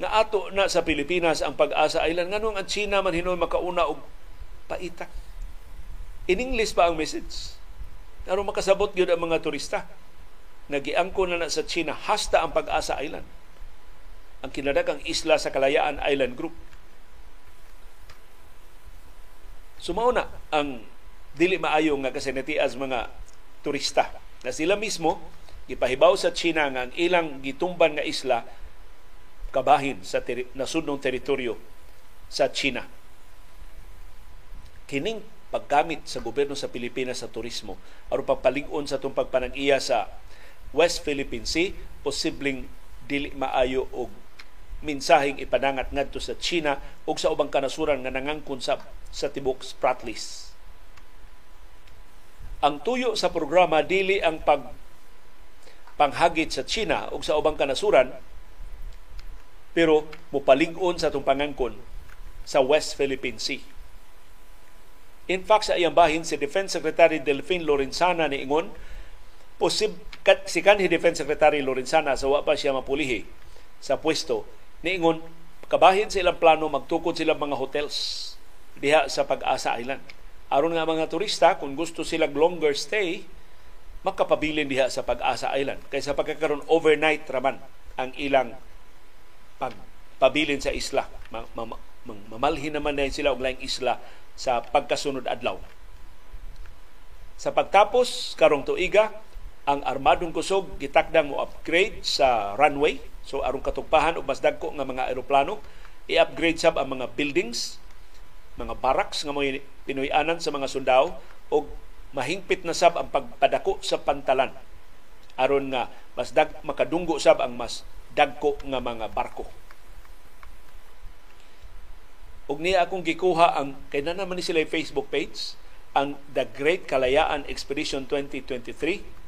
nga ato na sa Pilipinas ang pag-asa. Island nganong ang China man hinon makauna og paita. In English pa ang message? Aron makasabot gyud ang mga turista. Nagiangko na na sa China. Hasta ang Pag-asa Island. Ang kinadagang isla sa Kalayaan Island Group. Sumao na ang dili maayo nga kasinatias mga turista. Na sila mismo gipahibaw sa China nga ang ilang gitumban nga isla kabahin sa teri- nasudnong teritoryo sa China. Kining paggamit sa gobyerno sa Pilipinas sa turismo aron papalig-on sa itong pagpanag-iya sa West Philippine Sea posibleng dili maayo og minsaheng ipanangat ngadto sa China ug sa ubang kanasuran nga nangangkon sa sa tibok Spratlys. Ang tuyo sa programa dili ang pag panghagit sa China ug sa ubang kanasuran pero mupalig-on sa itong pangangkon sa West Philippine Sea. In fact, sa iyang bahin, si Defense Secretary Delphine Lorenzana ni Ingon, posib si kanhi Defense Secretary Lorenzana sa pa siya mapulihi sa pwesto niingon kabahin sa ilang plano magtukod sila mga hotels diha sa Pag-asa Island aron nga mga turista kung gusto sila longer stay makapabilin diha sa Pag-asa Island kaysa pagkakaroon overnight raman ang ilang pagpabilin sa isla. Mamalhin naman na sila og laing isla sa pagkasunod adlaw. Sa pagtapos karong tuiga ang armadong kusog gitakdang mo upgrade sa runway. So aron katugpahan og mas dagko nga mga eroplano i-upgrade sab ang mga buildings mga barracks nga mga Pinoy-anan sa mga sundao og mahingpit na sab ang pagpadako sa pantalan. Aron nga mas dag makadunggo sab ang mas dagko nga mga barko og niya akong gikuha ang kay na naman ni sila Facebook page ang The Great Kalayaan Expedition 2023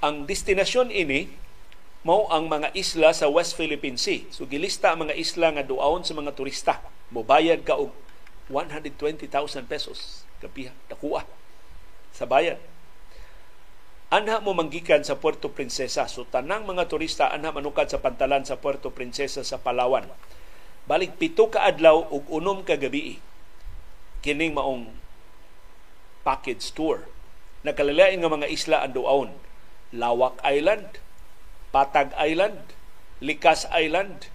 Ang destinasyon ini mao ang mga isla sa West Philippine Sea. So gilista ang mga isla nga duaon sa mga turista. Mobayad ka og 120,000 pesos kapiha nakuha sa bayad. Anha mo manggikan sa Puerto Princesa. So tanang mga turista anha manukad sa pantalan sa Puerto Princesa sa Palawan. Balik pito ka adlaw ug unom ka gabi. Kining maong package tour. Nakalalain nga mga isla ang duaon Lawak Island, Patag Island, Likas Island,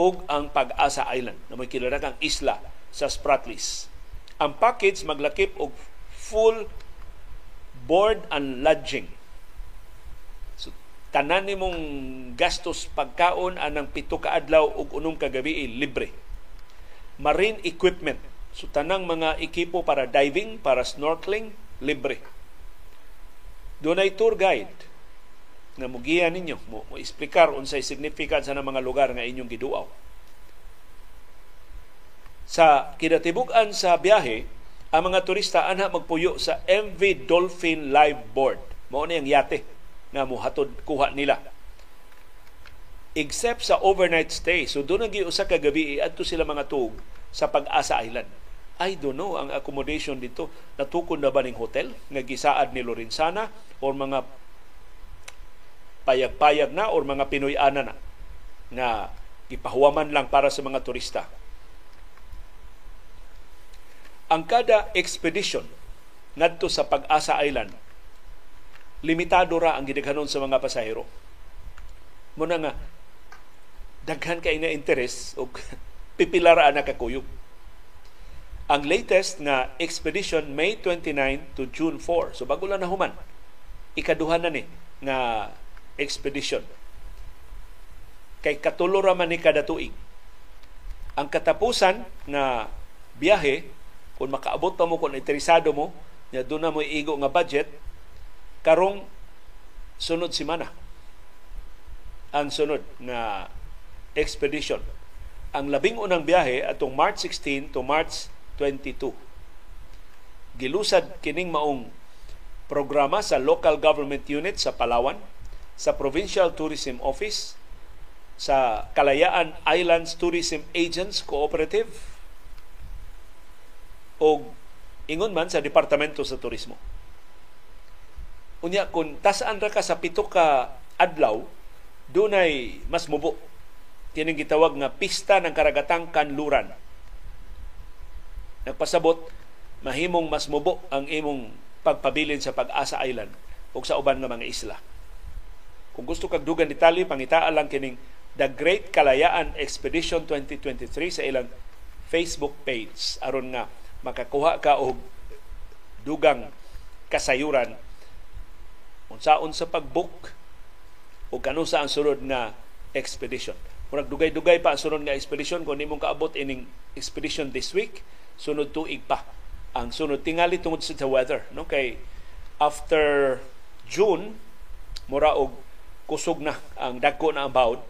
ug ang Pag-asa Island na may kang isla sa Spratlys. Ang package maglakip og full board and lodging. Tanan nimong gastos pagkaon anang pito ka adlaw ug unom ka gabi libre. Marine equipment. So tanang mga ekipo para diving, para snorkeling, libre. Doon ay tour guide nga mugiya ninyo mo, mo explicar unsay significance sa mga lugar nga inyong giduaw. Sa kinatibuk-an sa biyahe, ang mga turista ana magpuyo sa MV Dolphin Live Board. Mao ni ang yate nga muhatod kuha nila. Except sa overnight stay. So doon ang usa ka gabi adto sila mga tug sa Pag-asa Island. I don't know ang accommodation dito natukon na ba ning hotel nga gisaad ni Lorenzana or mga payag-payag na or mga Pinoy-ana na nga gipahuwaman lang para sa mga turista. Ang kada expedition ngadto sa Pag-asa Island limitado ra ang gidaghanon sa mga pasahero. Muna nga daghan kay na interes o [LAUGHS] pipila ra na kakuyog. Ang latest nga expedition May 29 to June 4. So bago lang na human. Ikaduha na ni nga expedition. Kay katulo ra man ni kada tuig. Ang katapusan nga biyahe kung makaabot pa mo kung interesado mo, nya doon na mo igo nga budget karong sunod semana ang sunod na expedition. Ang labing unang biyahe atong March 16 to March 22. Gilusad kining maong programa sa local government unit sa Palawan, sa Provincial Tourism Office, sa Kalayaan Islands Tourism Agents Cooperative o ingon man sa Departamento sa Turismo. Unya kung tasaan ra ka sa pito ka adlaw, dunay mas mubo kining gitawag nga pista ng karagatang kanluran nagpasabot mahimong mas mubo ang imong pagpabilin sa Pag-asa Island o sa uban nga mga isla. Kung gusto kag dugan detalye, pangitaan lang kining The Great Kalayaan Expedition 2023 sa ilang Facebook page aron nga makakuha ka og dugang kasayuran unsaon sa pagbook? O kanu sa ang sunod nga expedition. Kung nagdugay-dugay pa ang sunod nga expedition, kung nimong kaabot ining expedition this week, sunod tuig pa. Ang sunod tingali tungod sa weather no? Kay after June mura og kusog na ang dagko na ang bawd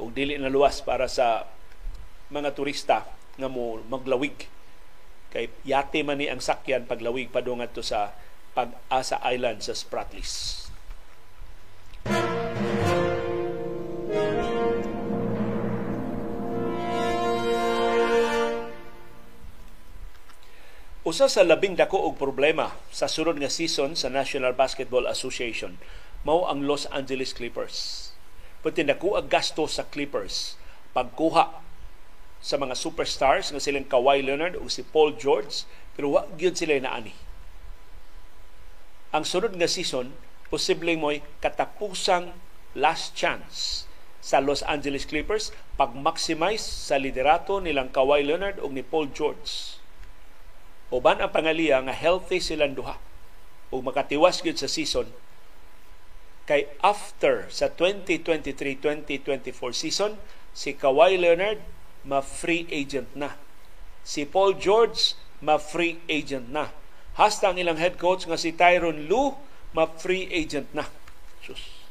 ug dili na luwas para sa mga turista nga mo maglawig. Kay yate man ni ang sakyan paglawig padungat to sa Pag-asa Island sa Spratlys. Usa sa labing dako og problema sa sunod nga season sa National Basketball Association mao ang Los Angeles Clippers. Pati dako ang gasto sa Clippers pagkuha sa mga superstars nga silang Kawhi Leonard o si Paul George pero wa gyud sila naani. Ang sunod nga season posibleng mo'y katapusang last chance sa Los Angeles Clippers pag-maximize sa liderato nilang Kawhi Leonard o ni Paul George. Uban ang pangaliya nga healthy silang duha o makatiwas gyud sa season kay after sa 2023-2024 season si Kawhi Leonard ma free agent na. Si Paul George ma free agent na hasta ang ilang head coach nga si Tyron Lue ma free agent na Sus.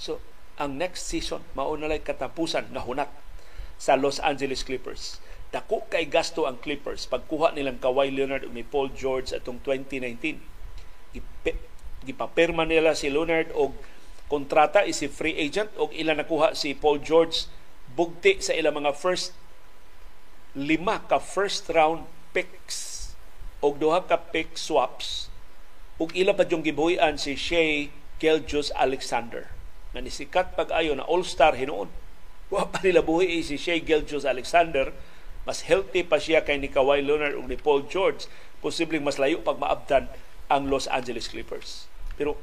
so ang next season mao na katapusan nga hunat sa Los Angeles Clippers Dako kay gasto ang Clippers pagkuha nilang Kawhi Leonard ug ni Paul George atong 2019. Gipapirma nila si Leonard og kontrata is si free agent og ilan nakuha si Paul George bugti sa ilang mga first lima ka first round picks og duha ka pick swaps ug ila pa yung gibuhian si Shea Gilgeous Alexander. Na nisikat pag-ayo na all-star hinuon. Wa pa nila buhi si Shea Gilgeous Alexander. Mas healthy pa siya kay ni Kawhi Leonard ug ni Paul George, posibleng mas layo pag maabdan ang Los Angeles Clippers. Pero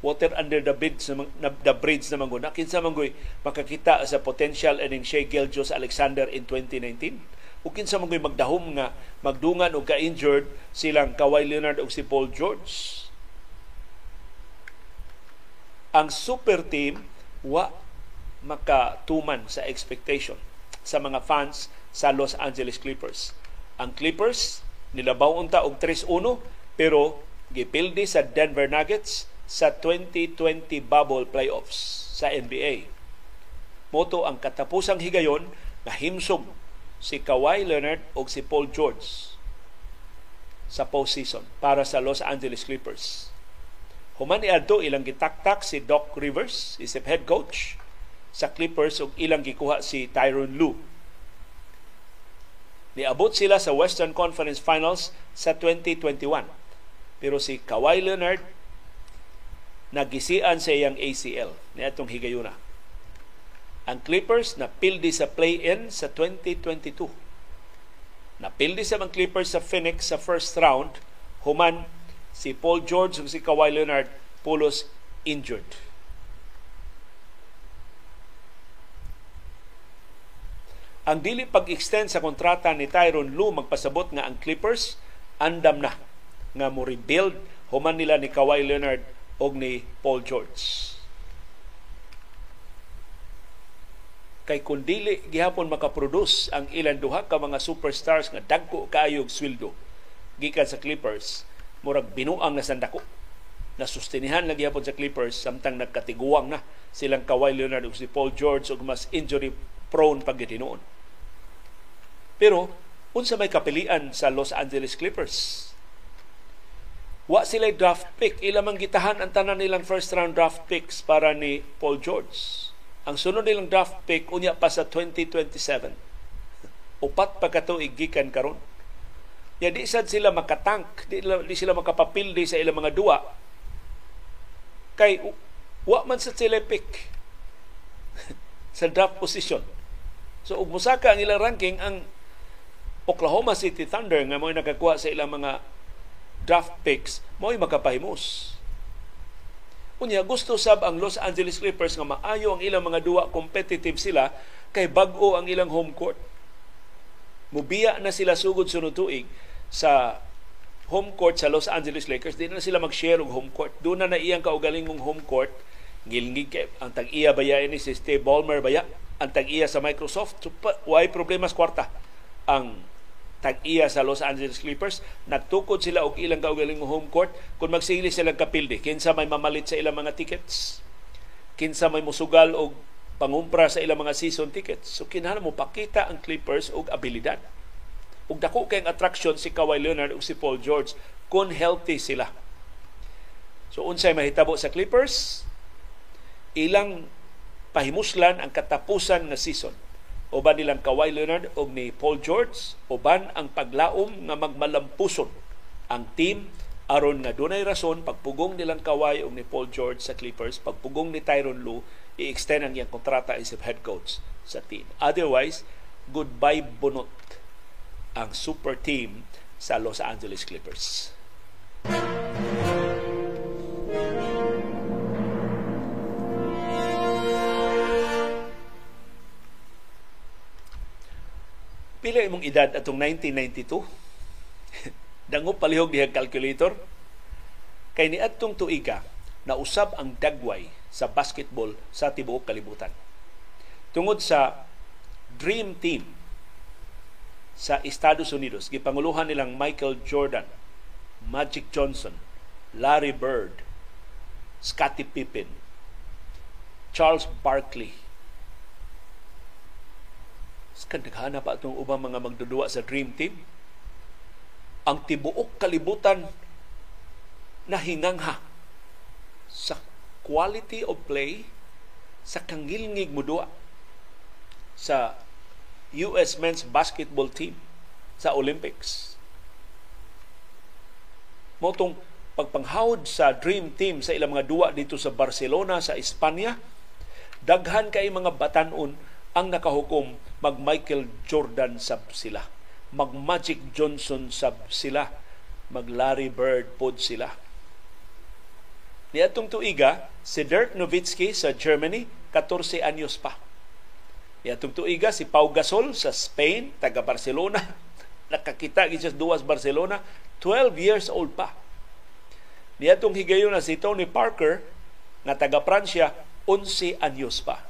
water under the bridge na, the bridge na manggo kinsa manggoy? Makakita sa potential ining Shea Gilgeous Alexander in 2019 ug kinsa manggoy magdahom nga magdungan og ka-injured silang Kawhi Leonard ug si Paul George ang super team wa makatuman sa expectation sa mga fans sa Los Angeles Clippers. Ang Clippers nilabaw unta og 3-1 pero gipildi sa Denver Nuggets sa 2020 bubble playoffs sa NBA. Moto ang katapusang higayon na himsog si Kawhi Leonard o si Paul George sa postseason para sa Los Angeles Clippers. Human iadto ilang gitaktak si Doc Rivers, isip head coach sa Clippers ug ilang gikuha si Tyron Lue Niabot sila sa Western Conference Finals sa 2021. Pero si Kawhi Leonard nagisian sa iyang ACL niadtong higayuna. Ang Clippers na pildi sa play-in sa 2022. Napildi sa mga Clippers sa Phoenix sa first round, human si Paul George ug si Kawhi Leonard pulos injured. Ang dili pag-extend sa kontrata ni Tyron Lue magpasabot nga ang Clippers andam na nga mo rebuild human nila ni Kawhi Leonard og ni Paul George. Kay kun dili gihapon makaproduce ang ilan duha ka mga superstars nga dagko kaayog sweldo gikan sa Clippers murag binuang na sandako. Na sustinihan lagi gihapon sa Clippers samtang nagkatiguang na silang Kawhi Leonard ug si Paul George ug mas injury prone pagitinuon pero unsa may kapilian sa Los Angeles Clippers? Wa sila draft pick. Ilamang gitahan ang tanan nilang first round draft picks para ni Paul George ang sunod nilang draft pick unya pa sa 2027. Upat pa katuig gikan karon. Ya di sad sila makatank, di, di sila makapapildi sa ilang mga duwa. Kay wa man sa sila pick [LAUGHS] sa draft position. So ug musaka ang ilang ranking ang Oklahoma City Thunder nga mo'y nakakuha sa ilang mga draft picks mo'y makapahimos Unya gusto sab ang Los Angeles Clippers nga maayo ang ilang mga duwa competitive sila kay bag-o ang ilang home court. Mubiya na sila sugod sunod tuig sa home court sa Los Angeles Lakers. Di na sila mag-share og home court. Doon na na iyang kaugaling home court. Gilngig kay ang tag-iya baya ini si Steve Ballmer baya ang tag-iya sa Microsoft. So, why problema sa kwarta ang tag-iya sa Los Angeles Clippers. Nagtukod sila og ilang kaugaling home court kung magsili silang kapilde. Kinsa may mamalit sa ilang mga tickets. Kinsa may musugal og pangumpra sa ilang mga season tickets. So kinahanglan mo pakita ang Clippers og abilidad. Ug dako kay attraction si Kawhi Leonard ug si Paul George kung healthy sila. So unsay mahitabo sa Clippers? Ilang pahimuslan ang katapusan nga season uban nilang Kawhi Leonard o ni Paul George uban ang paglaom nga magmalampuson. Ang team aron nga dunay rason pagpugong nilang Kawhi o ni Paul George sa Clippers pagpugong ni Tyron Lue i-extend ang iyang kontrata as head coach sa team. Otherwise goodbye bunot ang super team sa Los Angeles Clippers Pila imong edad atong 1992? [LAUGHS] Dango palihog diha calculator. Kay ni adtong tuiga na usab ang dagway sa basketball sa tibuok kalibutan. Tungod sa Dream Team sa Estados Unidos, gipanguluhan nilang Michael Jordan, Magic Johnson, Larry Bird, Scottie Pippen, Charles Barkley, Kandaghana pa itong ubang mga magdudua sa Dream Team. Ang tibuok kalibutan na hinangha sa quality of play sa kangilngig mudua sa US men's basketball team sa Olympics. Motong pagpanghawd sa dream team sa ilang mga duwa dito sa Barcelona sa Espanya, daghan kay mga batanon ang nakahukom mag Michael Jordan sab sila. Mag Magic Johnson sab sila. Mag Larry Bird pod sila. Ni atong tuiga si Dirk Nowitzki sa Germany 14 anyos pa. Ni atong tuiga si Pau Gasol sa Spain taga Barcelona. [LAUGHS] Nakakita gid sa duwas Barcelona 12 years old pa. Ni atong higayon na si Tony Parker nga taga Pransya 11 anyos pa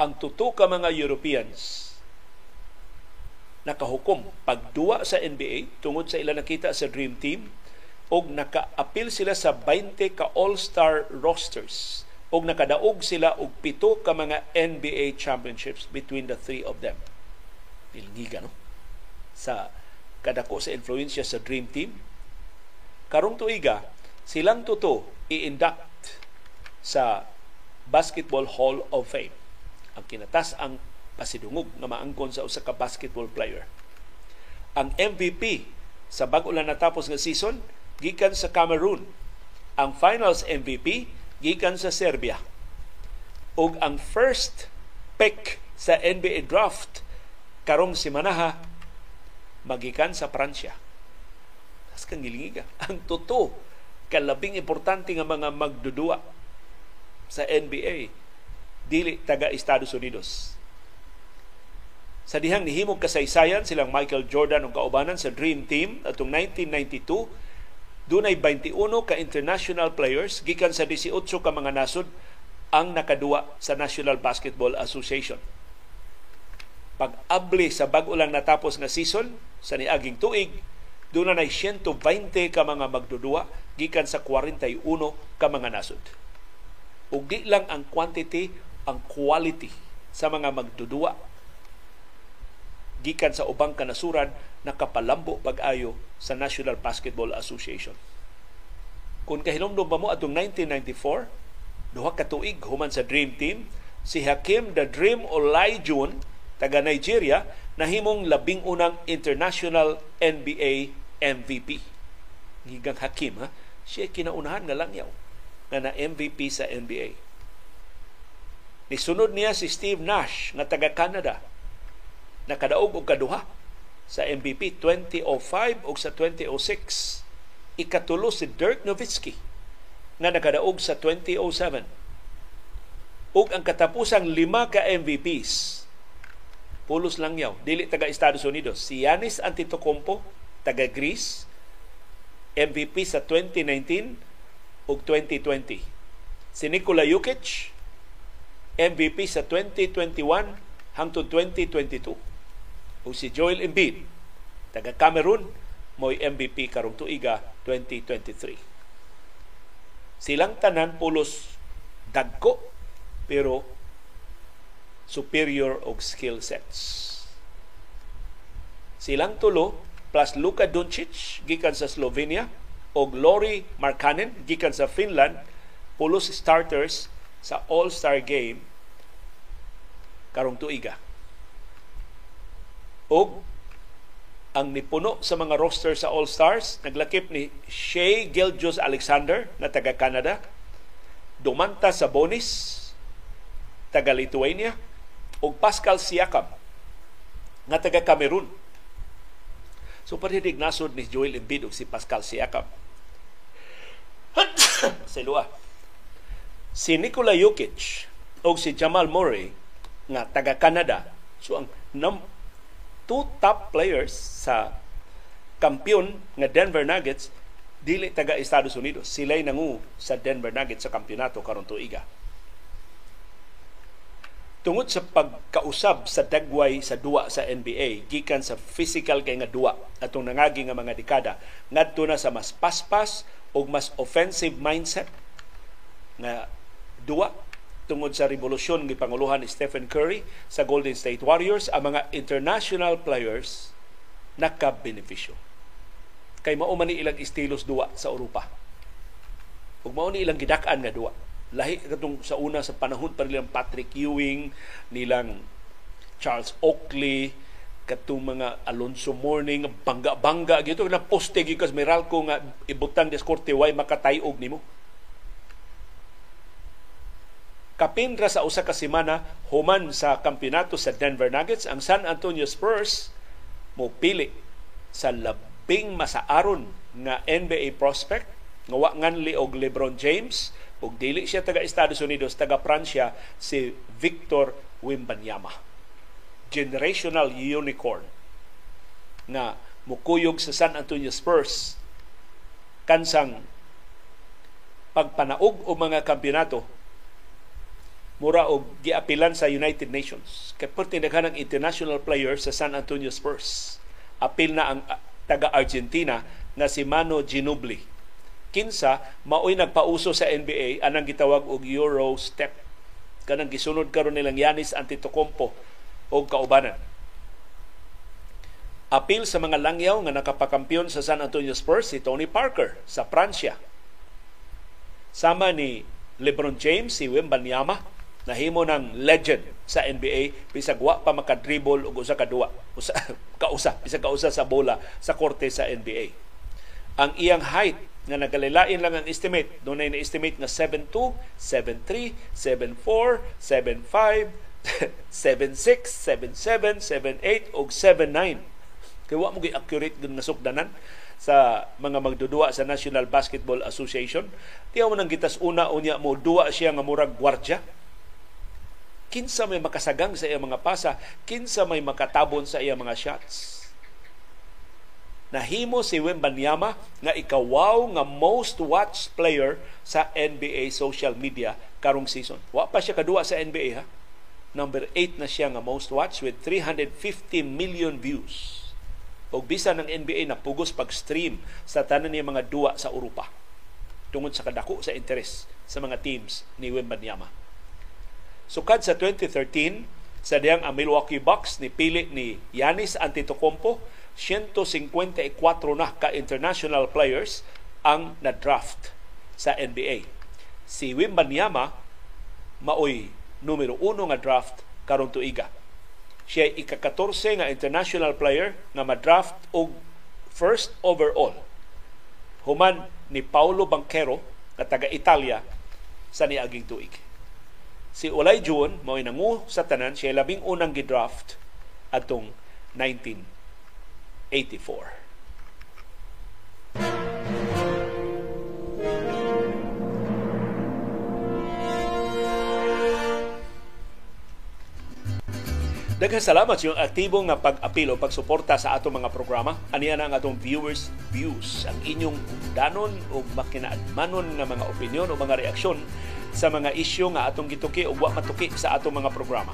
ang tuto ka mga Europeans nakahukom pagduwa sa NBA tungod sa ila nakita sa Dream Team og naka-appeal sila sa 20 ka All-Star rosters og nakadaog sila og pito ka mga NBA championships between the three of them. Pilngiga, no? Sa kadako sa influensya sa Dream Team. Karong tuiga, silang tuto i-induct sa Basketball Hall of Fame ang kinatas ang pasidungog nga maangkon sa usa ka basketball player. Ang MVP sa bag-o lang natapos nga season gikan sa Cameroon. Ang finals MVP gikan sa Serbia ug ang first pick sa NBA draft karong simanaha magikan sa Pransya. As kang gilingiga. [LAUGHS] Ang totoo, kalabing importante nga mga magdudua sa NBA dili taga Estados Unidos. Sa dihang nihimog kasaysayan silang Michael Jordan ug kaubanan sa Dream Team atong 1992 dunay 21 ka international players gikan sa 18 ka mga nasod ang nakadua sa National Basketball Association. Pag-abli sa bag-o lang natapos nga season sa niaging tuig, doon na 120 ka mga magdudua gikan sa 41 ka mga nasod. Ug di lang ang quantity, ang quality sa mga magdudua. Gikan sa ubang kanasuran nakapalambo pag-ayo sa National Basketball Association. Kung kahinomdom ba mo atong 1994, duha ka tuig human sa Dream Team si Hakim the Dream Olajuwon taga Nigeria nahimong labing unang international NBA MVP gigang Hakim ha? Siya kinaunahan nga langyaw nga na MVP sa NBA Nisunod niya si Steve Nash nga taga Canada nakadaog og kaduha sa MVP 2005 ug sa 2006 ikatulo si Dirk Nowitzki nga nakadaog sa 2007. Ug ang katapusang lima ka MVPs pulos lang yaw, dili taga Estados Unidos. Si Yanis Antetokounmpo, taga Greece, MVP sa 2019 ug 2020. Si Nikola Jokic, MVP sa 2021 hangtod 2022. Ug si Joel Embiid, taga Cameroon, mo'y MVP karong tuiga 2023. Silang tanan pulos dagko pero superior og skill sets. Silang tulo plus Luka Doncic gikan sa Slovenia og Lori Markkanen gikan sa Finland pulos starters sa All-Star game karong tuiga. Og ang nipuno sa mga roster sa All-Stars, naglakip ni Shea Gilgeous Alexander na taga Canada, Dumanta sa Bonis, taga Lithuania, ug Pascal Siakam nga taga Cameroon. So paridig nasod ni Joel Embiid ug si Pascal Siakam. [COUGHS] sa. Si Nikola Jokic ug si Jamal Murray nga taga Canada. So ang two top players sa kampiyon nga Denver Nuggets dili taga Estados Unidos. Sila'y nangu sa Denver Nuggets sa kampyonato karon tuiga. Tungod sa pagkausab sa dagway sa duwa sa NBA, gikan sa physical kay nga duwa atong nangagi nga mga dekada, ngadto na sa mas paspas o mas offensive mindset nga duwa tungod sa revolusyon ni Panguluhan ni Stephen Curry sa Golden State Warriors, ang mga international players nakabenepisyo. Kay mao man ilang estilos duwa sa Europa. Ug mao ni ilang gidak-an nga duwa. Lahi katong sa una sa panahon pa nilang Patrick Ewing, nilang Charles Oakley, katong mga Alonso Morning, bangga-bangga, gito na poste gikas Meralco nga ibutang diskorte way makatayog nimo kapin ra sa usa ka semana human sa kampeonato sa Denver Nuggets ang San Antonio Spurs mo pili sa labing masaaron nga NBA prospect. Nga wa nganli og LeBron James ug dili siya taga Estados Unidos taga Pransya si Victor Wembanyama. Generational unicorn na mukuyog sa San Antonio Spurs kansang pagpanaog o mga kampeonato mura og giapilan sa United Nations. Kay perti daghanang international players sa San Antonio Spurs. Apil na ang ah, taga Argentina na si Mano Ginobili. Kinsa maoy nagpauso sa NBA anang gitawag og Euro step. Kanang gisunod karon nilang Yanis Antetokounmpo og kaubanan. Apil sa mga langyaw nga nakapakampiyon sa San Antonio Spurs si Tony Parker sa Pransya. Sama ni LeBron James, si Wembanyama, nahimo ng legend sa NBA bisag wa pa makadribble og usa ka duwa usa [LAUGHS] kausa bisag kausa sa bola sa korte sa NBA ang iyang height nga nagalilain lang ang estimate. Doon ay na-estimate nga 7.2, 7.3, 7.4, 7.5, 7.6, 7.7, 7.8 o 7.9. Kaya wa mo accurate dun nasukdanan sa mga magdudua sa National Basketball Association. Tiyaw mo nang gitas una unya mo duwa siya nga murag gwardya kinsa may makasagang sa iyang mga pasa, kinsa may makatabon sa iyang mga shots. Nahimo si Wembanyama nga ikawaw nga most watched player sa NBA social media karong season. Wa pa siya kadua sa NBA ha. Number 8 na siya nga most watched with 350 million views. Og bisa ng NBA na pugos pag-stream sa tanan niya mga duwa sa Europa tungod sa kadako sa interes sa mga teams ni Wembanyama. Sukad sa 2013, sa diyang ang Milwaukee Bucks ni pili ni Yanis Antetokounmpo 154 na ka international players ang na-draft sa NBA. Si Wimbanyama maoy numero uno nga draft karong tuiga. Siya ika-14 nga international player nga ma-draft og first overall. Human ni Paulo Banquero nga taga Italia sa niaging tuig. Si Olay June, mao nangu sa tanan, siya labing unang gidraft atong 1984. Daghang salamat sa inyong aktibo nga pag-apil o pagsuporta sa atong mga programa. Aniya na ang atong viewers views. Ang inyong danon o makinaadmanon nga mga opinion o mga reaksyon sa mga isyu nga atong gituki o wa matuki sa atong mga programa.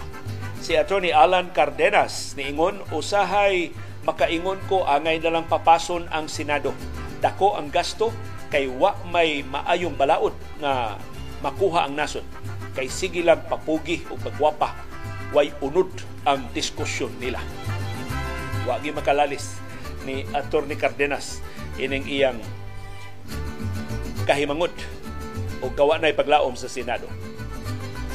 Si Attorney Alan Cardenas niingon usahay makaingon ko angay na lang papason ang Senado. Dako ang gasto kay wa may maayong balaod nga makuha ang nasod. Kay sige lang papugi o pagwapa way unod ang diskusyon nila. Wagi makalalis ni Attorney Cardenas ining iyang kahimangot o gawa na ipaglaom sa Senado.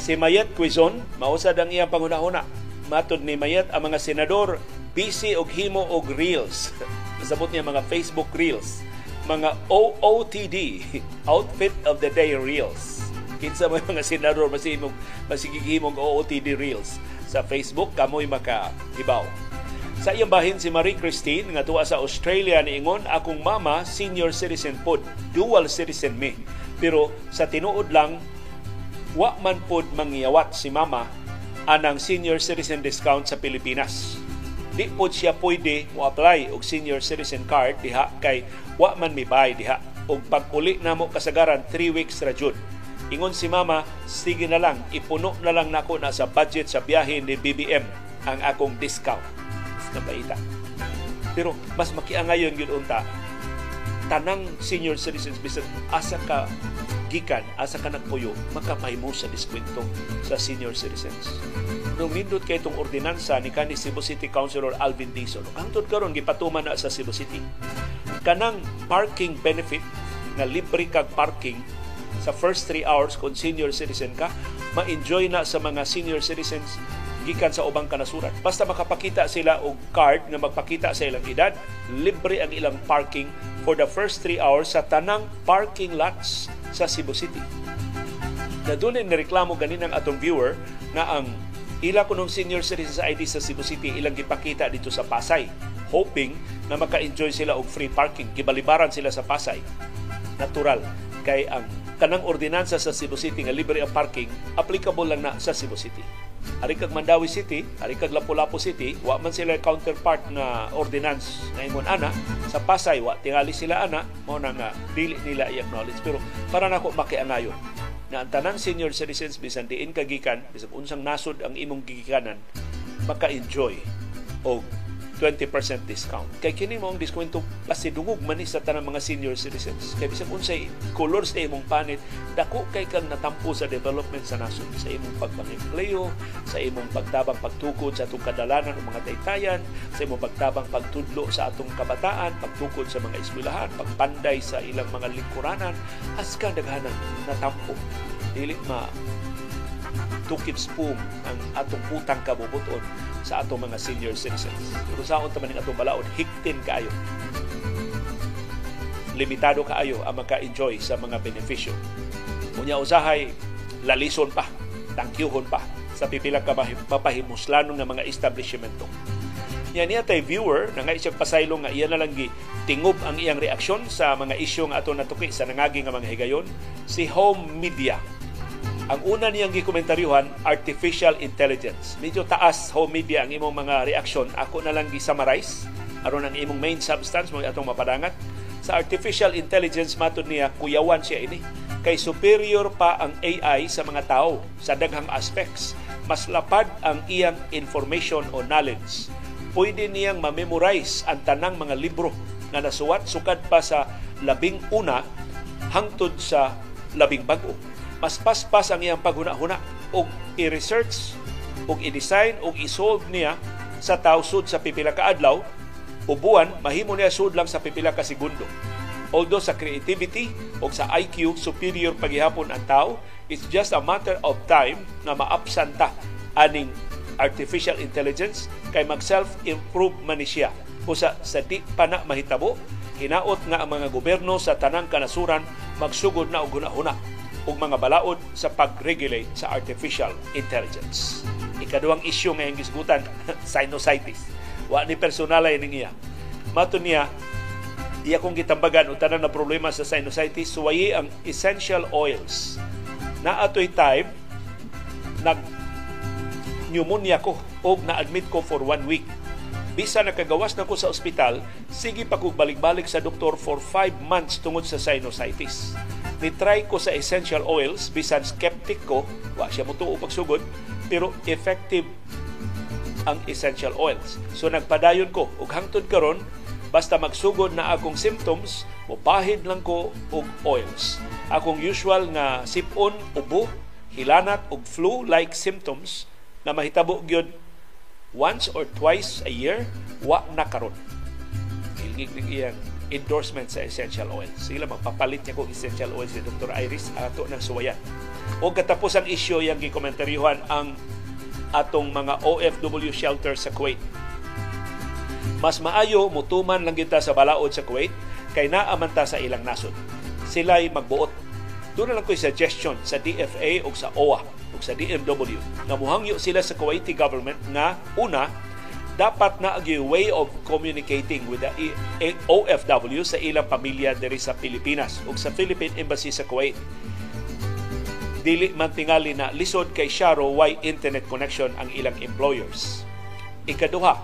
Si Mayet Quizon, mausad ang iyang pangunahuna. Matod ni Mayet, ang mga senador busy og himo og reels. [LAUGHS] Nasabot niya mga Facebook reels. Mga OOTD, [LAUGHS] Outfit of the Day Reels. Kinsa mo mga senador masimog masigigimog OOTD Reels sa Facebook kamoy maka ibaw. Sa iyang bahin si Marie Christine nga tuwa sa Australia niingon akong mama senior citizen pod, dual citizen me pero sa tinuod lang, wa man pod mangyawat si mama anang senior citizen discount sa Pilipinas. Di pod siya pwede mo apply og senior citizen card diha kay wa man mi buy diha og pag-uli na mo kasagaran 3 weeks ra jud. Ingon si mama, sige na lang, ipuno na lang nako na sa budget sa biyahe ni BBM ang akong discount. Nabaita. Pero mas makiangayon yun unta tanang senior citizens bisan asa ka gikan asa ka nagpuyo makapahimo sa diskwento sa senior citizens. Nung nindot kay itong ordinansa ni kanhi Cebu City Councilor Alvin Dizon hangtod karon gipatuman na sa Cebu City. Kanang parking benefit nga libre kag parking sa first 3 hours kung senior citizen ka ma-enjoy na sa mga senior citizens gikan sa ubang kanasuran. Basta makapakita sila og card nga magpakita sa ilang edad, libre ang ilang parking for the first 3 hours sa tanang parking lots sa Cebu City. Na doon ay nireklamo ganin ng atong viewer na ang ila kunong senior citizens ID sa Cebu City ilang gipakita dito sa Pasay hoping na maka-enjoy sila og free parking gibalibaran sila sa Pasay natural kay ang kanang ordinansa sa Cebu City nga libre ang parking applicable lang na sa Cebu City Ari kag Mandawi City, ari kag Lapu-Lapu City, wa man sila counterpart na ordinance na ingon ana sa Pasay wa tingali sila ana. Mo na nga dili nila i-acknowledge. Pero para nako makiangayo na ang tanan senior citizens bisan diin kagikan bisan unsang nasod ang imong gigikanan maka-enjoy og 20% discount. Kay kini mo ang diskwento pasidungog man sa tanang mga senior citizens. Kay bisag unsay color sa imong panit, dako kay kang natampo sa development sa nasod, sa imong pagpangempleyo, sa imong pagtabang pagtukod sa atong kadalanan ng mga taytayan, sa imong pagtabang pagtudlo sa atong kabataan, pagtukod sa mga eskwelahan, pagpanday sa ilang mga lingkuranan, aska daghanan natampo. Dili ma tukib spoon ang atong utang kabubuton sa atong mga senior citizens. Pero sa taman ng atong balaod, hiktin kayo. limitado kaayo ang maka-enjoy sa mga benepisyo. Unya usahay lalison pa, tangkyuhon pa sa pipila ka mapahimuslanon ng mga establishmento. Yan niya tay viewer na nga isang pasaylong nga iya na lang tingob ang iyang reaksyon sa mga isyu nga ato natuki sa nangagi nga mga higayon si Home Media. Ang una niyang gikomentaryohan, artificial intelligence. Medyo taas Home Media ang imong mga reaksyon. Ako na lang gi-summarize aron ang imong main substance mo atong mapadangat. Sa artificial intelligence matud niya kuyawan siya ini kay superior pa ang AI sa mga tao sa daghang aspects. Mas lapad ang iyang information o knowledge pwede niyang ma-memorize ang tanang mga libro na nasuwat sukad pa sa labing una hangtod sa labing bago. Mas paspas ang iyang paghuna-huna og i-research og i-design og i-solve niya sa tawsod sa pipila ka adlaw o buwan mahimo niya sud lang sa pipila ka segundo. Although sa creativity o sa IQ superior paghihapon ang tao, it's just a matter of time na maapsanta aning artificial intelligence kay mag self-improve man ni siya. Usa sa di pa na mahitabo, hinaot nga ang mga gobyerno sa tanang kanasuran magsugod na og hunahuna og mga balaod sa pag-regulate sa artificial intelligence. Ikaduhang isyu nga gisgutan, [LAUGHS] sinusitis. Wa ni personalay ning iya. Mato niya, iya kong gitambagan o tanan na problema sa sinusitis, suwayi ang essential oils. Na atoy time, nag pneumonia ko o na-admit ko for one week. Bisa nakagawas na ko sa ospital, sige pa ko balik-balik sa doktor for 5 months tungod sa sinusitis. Ni-try ko sa essential oils, bisan skeptic ko, wa siya mo tuo pagsugod, pero effective ang essential oils. So nagpadayon ko, ug hangtod karon basta magsugod na akong symptoms, mupahid lang ko og oils. Akong usual nga sipon, ubo, hilanat ug flu-like symptoms na mahitabo gyud once or twice a year wa na karon ilgig iyang endorsement sa essential oil. Sila magpapalit niya kog essential oil si Dr. Iris ato ng suwayan. O katapos ang isyo yang gikomentaryohan ang atong mga OFW shelter sa Kuwait. Mas maayo mutuman lang kita sa balaod sa Kuwait kay naamanta sa ilang nasod. Sila'y magbuot. Doon na lang ko'y suggestion sa DFA o sa OWA ug sa DMW nga muhangyo sila sa Kuwaiti government nga una dapat na agi way of communicating with the OFW sa ilang pamilya diri sa Pilipinas ug sa Philippine Embassy sa Kuwait. Dili man tingali na lisod kay Sharo why internet connection ang ilang employers. Ikaduha,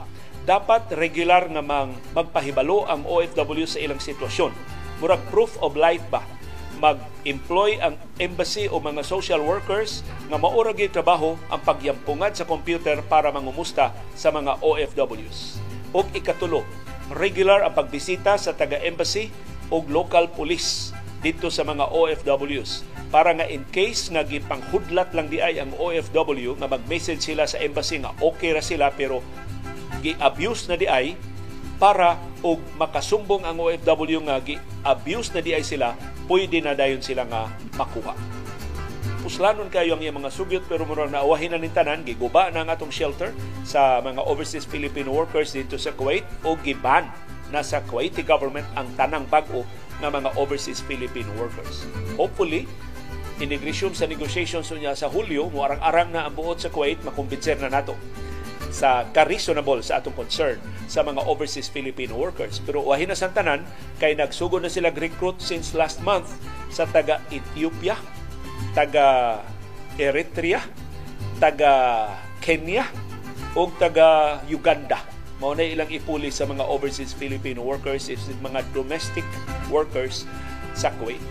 dapat regular nga mang magpahibalo ang OFW sa ilang sitwasyon. Murag proof of life ba mag-employ ang embassy o mga social workers nga maura trabaho ang pagyampungan sa computer para mangumusta sa mga OFWs. O ikatulo, regular ang pagbisita sa taga-embassy o local police dito sa mga OFWs para nga in case nga gipanghudlat lang di ay ang OFW nga mag-message sila sa embassy nga okay ra sila pero gi-abuse na di ay para og makasumbong ang OFW nga gi-abuse na di ay sila pwede na dayon sila nga makuha. Puslanon kayo ang iyang mga sugyot pero mura na awahin na tanan giguba na ang atong shelter sa mga overseas Filipino workers dito sa Kuwait o giban na sa Kuwaiti government ang tanang bag-o nga mga overseas Filipino workers. Hopefully, inigresyum sa negotiations niya sa Hulyo, muarang-arang na ang buot sa Kuwait, makumbinser na nato sa ka-reasonable sa atong concern sa mga overseas Filipino workers. Pero wahin na santanan kay nagsugod na sila recruit since last month sa taga Ethiopia, taga Eritrea, taga Kenya o taga Uganda. Mao na ilang ipuli sa mga overseas Filipino workers is mga domestic workers sa Kuwait.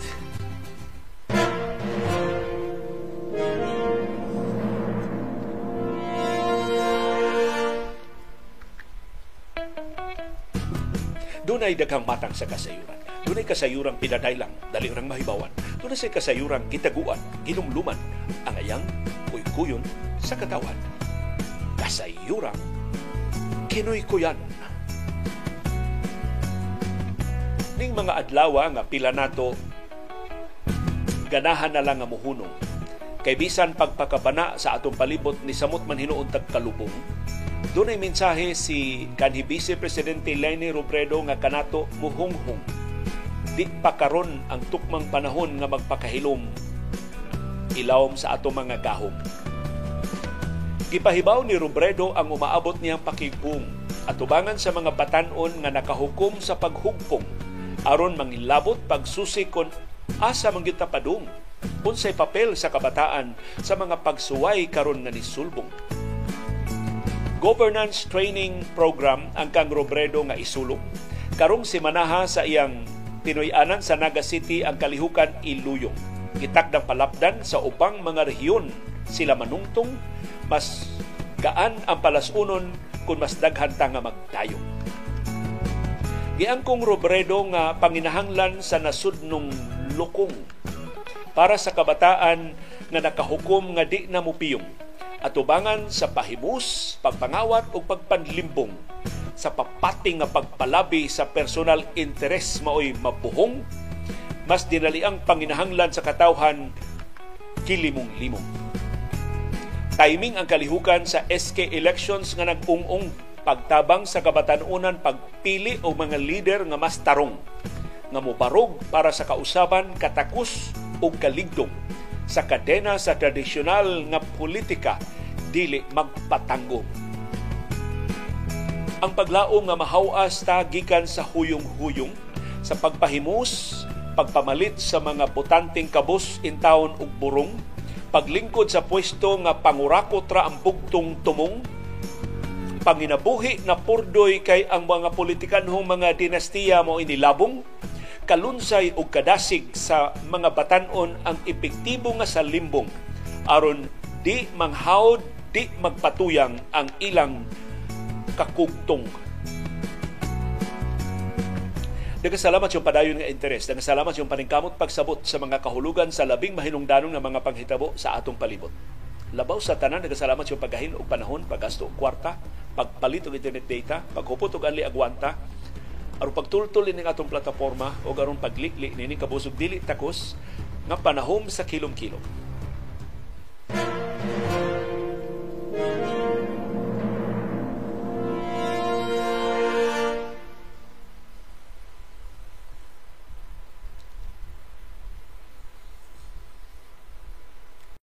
Dunay daghang matang sa kasayuran. Dunay kasayuran pinadaylang, dali rang mahibawan. Dunay sa kasayuran gitaguan, ginumluman, ang ayang kuy-kuyon sa katawan. Kasayuran kinoy-kuyan. Ning mga adlawa nga pila nato ganahan na lang nga muhunong kay bisan pagpakabana sa atong palibot ni samot man hinuon tag kalubong doon ay mensahe si kanhi Vice Presidente Leni Robredo nga kanato muhunghong di pa karon ang tukmang panahon nga magpakahilom ilawom sa ato mga gahom. Gipahibaw ni Robredo ang umaabot niyang pakigpong atubangan sa mga batanon nga nakahukom sa paghugpong aron mangilabot pagsusi kon asa man gyud padung unsay papel sa kabataan sa mga pagsuway karon nga nisulbong. Governance Training Program ang kang Robredo nga isulong. Karong simanaha sa iyang tinuy-anan sa Naga City ang kalihukan iluyong. Gitakdang palapdan sa upang mga rehiyon sila manungtong mas gaan ang palasunon kung mas daghan ta nga magtayo. Giangkong Robredo nga panginahanglan sa nasudnong lukong para sa kabataan nga nakahukom nga di na mupiyong atubangan sa pahimus, pagpangawat o pagpanlimbong. Sa papating nga pagpalabi sa personal interes maoy mabuhong mas dinali ang panginahanglan sa katawhan kilimong-limong. Timing ang kalihukan sa SK elections nga nag-ung-ung pagtabang sa kabatanunan pagpili og mga leader nga mas tarong nga mobarog para sa kausaban katakos ug kaligdong sa kadena sa tradisyonal nga politika dili magpatanggong. Ang paglaom nga mahawas ta gikan sa huyong-huyong sa pagpahimus, pagpamalit sa mga botanteng kabus in town ug burong paglingkod sa pwesto nga pangurakot ra ang bugtong tumong panginabuhi na purdoy kay ang mga politikanhong mga dinastiya mo inilabong kalunsay o kadasig sa mga batanon ang epektibo nga sa limbong aron di manghawd di magpatuyang ang ilang kakugtong Daghang salamat yung padayon nga interes. Daghang salamat yung paningkamot pagsabot sa mga kahulugan sa labing mahinungdanong nga mga panghitabo sa atong palibot. Labaw sa tanan, daghang salamat yung paggahin og panahon, paggasto og kwarta, pagpalit og internet data, paghupot og anli agwanta, aron pagtultol ning atong plataporma o aron paglikli nini kabusog dili takos nga panahom sa kilom-kilom.